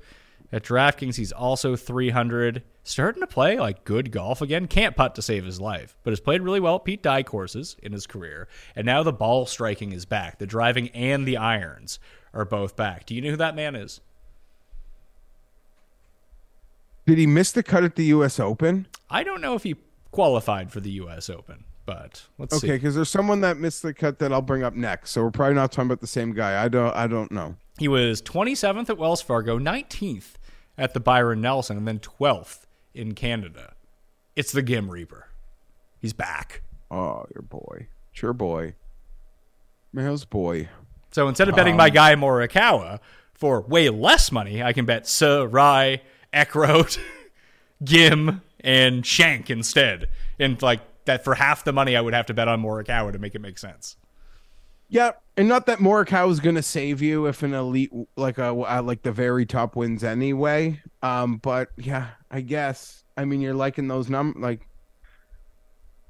at DraftKings. He's also 300, starting to play like good golf again. Can't putt to save his life, but has played really well at Pete Dye courses in his career. And now the ball striking is back. The driving and the irons are both back. Do you know who that man is? Did he miss the cut at the U.S. Open? I don't know if he qualified for the U.S. Open, but let's Okay, see. because there's someone that missed the cut that I'll bring up next. So we're probably not talking about the same guy. I don't. I don't know. He was 27th at Wells Fargo, 19th at the Byron Nelson, and then 12th in Canada. It's the Ghim Reaper. He's back. Oh, your boy, it's your boy, Mayo's boy. So instead of betting my um, guy Morikawa for way less money, I can bet Sarai, Eckroat, *laughs* Ghim, and Shank instead. And like that for half the money I would have to bet on Morikawa to make it make sense. Yeah, and not that Morikawa is going to save you if an elite like a uh, like the very top wins anyway. Um, but yeah, I guess. I mean, you're liking those num like.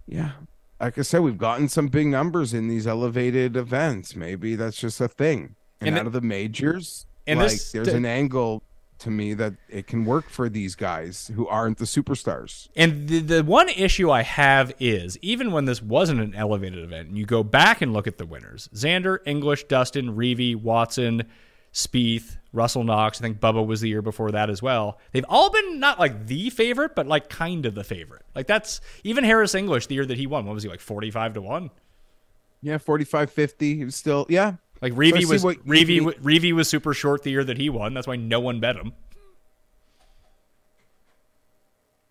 Yeah, like I said, we've gotten some big numbers in these elevated events. Maybe that's just a thing. And, And out it- of the majors, and like this- there's an angle to me that it can work for these guys who aren't the superstars. And the, the one issue I have is even when this wasn't an elevated event, and you go back and look at the winners Xander, English, Dustin, Reavie, Watson, Spieth, Russell Knox, I think Bubba was the year before that as well. They've all been not like the favorite, but like kind of the favorite. Like that's even Harris English, the year that he won, what was he like 45 to 1? Yeah, 45 50. He was still, yeah. Like Reavie see was Reavie, Reavie was super short the year that he won. That's why no one bet him.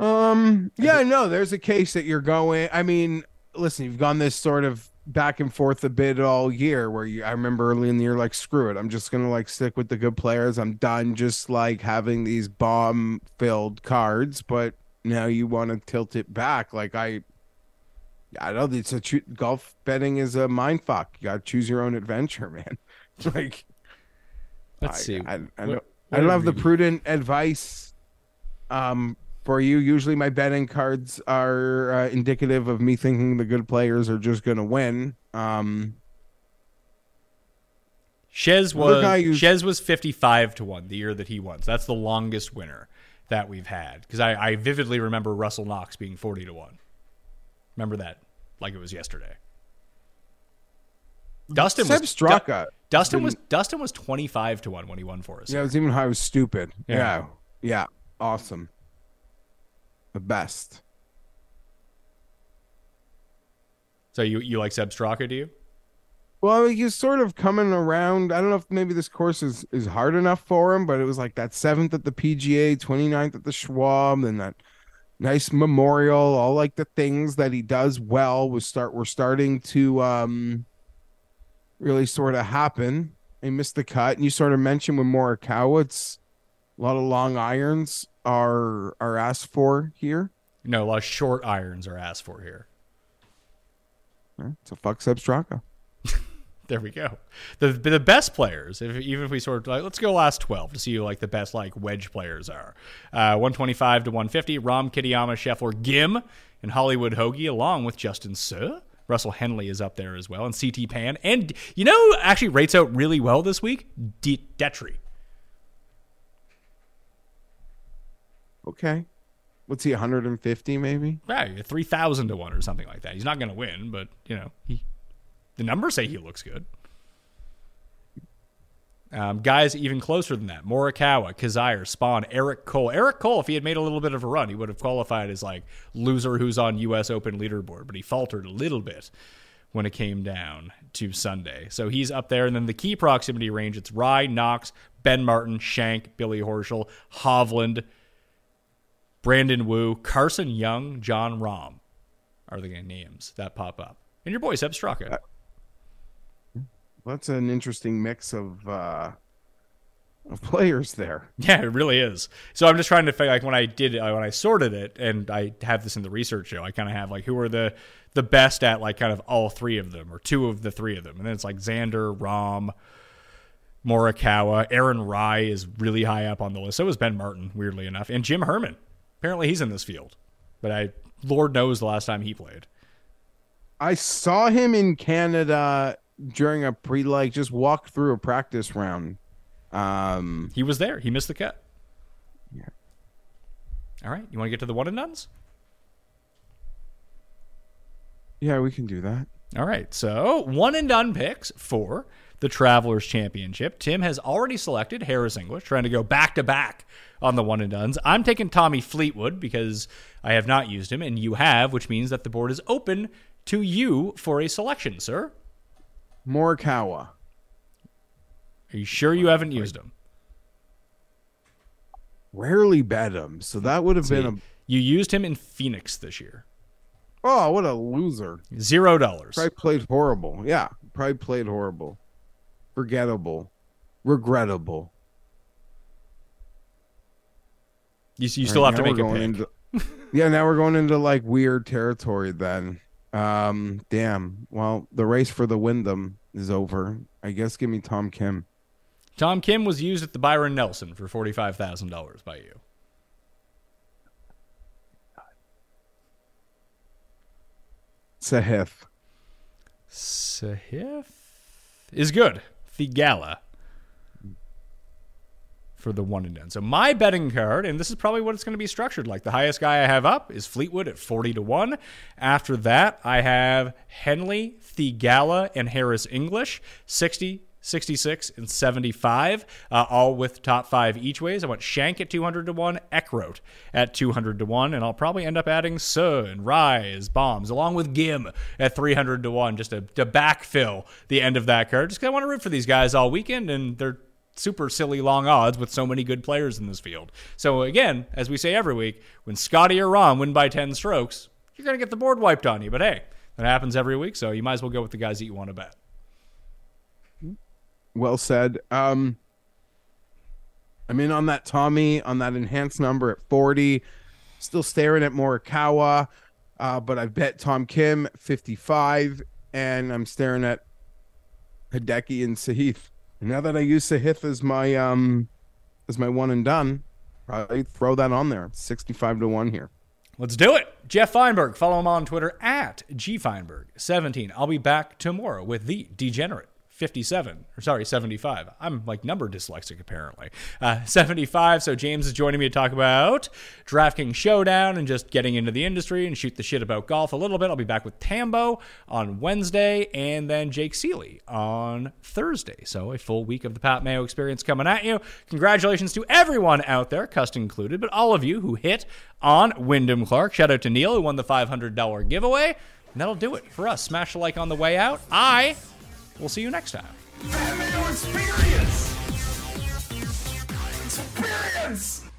Um, yeah, no, there's a case that you're going. I mean, listen, you've gone this sort of back and forth a bit all year where you, I remember early in the year, like, screw it. I'm just going to like stick with the good players. I'm done just like having these bomb filled cards. But now you want to tilt it back. Like, I, I know it's a golf betting is a mind fuck. You got to choose your own adventure, *laughs* man. like, Let's I, see. I, I, What- don't, what I don't have the prudent advice um, for you. Usually, my betting cards are uh, indicative of me thinking the good players are just going to win. Um, Chez was who's- Chez was fifty five to one the year that he won. So that's the longest winner that we've had. Because I, I vividly remember Russell Knox being forty to one. Remember that like it was yesterday. Dustin Seb was Straka. Du- Dustin was Dustin was twenty five to one when he won for us. Yeah, it was even how I was stupid. Yeah. Yeah. yeah, awesome. The best. So you you like Sepp Straka, do you? Well, he's sort of coming around. I don't know if maybe this course is, is hard enough for him, but it was like that seventh at the PGA, 29th at the Schwab, and that nice memorial. All like the things that he does well was start we're starting to um really sort of happen. He missed the cut, and you sort of mentioned with Morikawa, it's A lot of long irons are are asked for here. No, a lot of short irons are asked for here. So fuck Sepp Straka. *laughs* There we go. The the best players, if, even if we sort of like, let's go last twelve to see who like the best like wedge players are. Uh, one twenty five to one fifty. Rahm Kitayama, Scheffler, Ghim, and Hollywood Hoagie, along with Justin Suh. Russell Henley is up there as well, and CT Pan, and you know, actually rates out really well this week. D- Detry. Okay. What's he, 150 maybe? Yeah, three thousand to one or something like that. He's not going to win, but you know, he, the numbers say he looks good. Um, guys even closer than that: Morikawa, Kazire, Spaun, Eric Cole. Eric Cole, if he had made a little bit of a run, he would have qualified as like loser who's on U.S. Open leaderboard, but he faltered a little bit when it came down to Sunday. So he's up there, and then the key proximity range: it's Rai, Knox, Ben Martin, Shank, Billy Horschel, Hovland. Brandon Wu, Carson Young, Jon Rahm are the names that pop up. And your boy Sepp Straka. That's an interesting mix of uh of players there. *laughs* Yeah, it really is. So I'm just trying to figure like when I did uh, when I sorted it, and I have this in the research show. I kind of have like who are the the best at like kind of all three of them or two of the three of them, and then it's like Xander, Rahm, Morikawa, Aaron Rai is really high up on the list. So is Ben Martin, weirdly enough, and Jim Herman. Apparently he's in this field, but I Lord knows the last time he played. I saw him in Canada during a pre like just walk through a practice round. Um He was there. He missed the cut. Yeah. All right. You want to get to the one and duns? yeah, we can do that. All right. So one and done picks for the Travelers Championship. Tim has already selected Harris English, trying to go back to back on the one and duns. I'm taking Tommy Fleetwood because I have not used him, and you have, which means that the board is open to you for a selection, sir. Morikawa. Are you sure you haven't used him? Rarely bet him, so that would have been a You used him in Phoenix this year. oh, what a loser. Zero dollars. Probably played horrible. Yeah, probably played horrible. Forgettable. Regrettable. You, you still have to make a pick. Into, yeah, now we're going into like weird territory then. Um, damn. Well, the race for the Wyndham is over. I guess give me Tom Kim. Tom Kim was used at the Byron Nelson for forty-five thousand dollars by you. Sahith. Sahith is good. Theegala for the one and done. So my betting card, and this is probably what it's going to be structured like. The highest guy I have up is Fleetwood at forty to one. After that, I have Henley, Theegala, and Harris English, 60, 66, and 75, uh, all with top five each ways. I want Shank at 200 to 1, Eckroat at 200 to 1, and I'll probably end up adding Rai as bombs, along with Ghim at 300 to 1, just to, to backfill the end of that card. Just 'cause I want to root for these guys all weekend, and they're super silly long odds with so many good players in this field. So again, as we say every week, when Scotty or Ron win by 10 strokes, you're going to get the board wiped on you. But hey, that happens every week, so you might as well go with the guys that you want to bet. Well said. Um I'm in on that Tommy on that enhanced number at 40. Still staring at Morikawa. Uh, but I bet Tom Kim 55, and I'm staring at Hideki and Sahith. Now that I use Sahith as my um as my one and done, probably throw that on there. 65 to 1 here. Let's do it. Geoff Fienberg. Follow him on Twitter at gfeinberg17. I'll be back tomorrow with the Degenerate 57, or sorry, 75. I'm like number dyslexic apparently. Uh, 75. So James is joining me to talk about DraftKings Showdown and just getting into the industry and shoot the shit about golf a little bit. I'll be back with Tambo on Wednesday and then Jake Seeley on Thursday. So a full week of the Pat Mayo experience coming at you. Congratulations to everyone out there, Cust included, but all of you who hit on Wyndham Clark. Shout out to Neil who won the $500 giveaway. And that'll do it for us. Smash a like on the way out. I will see you next time. Experience! Experience!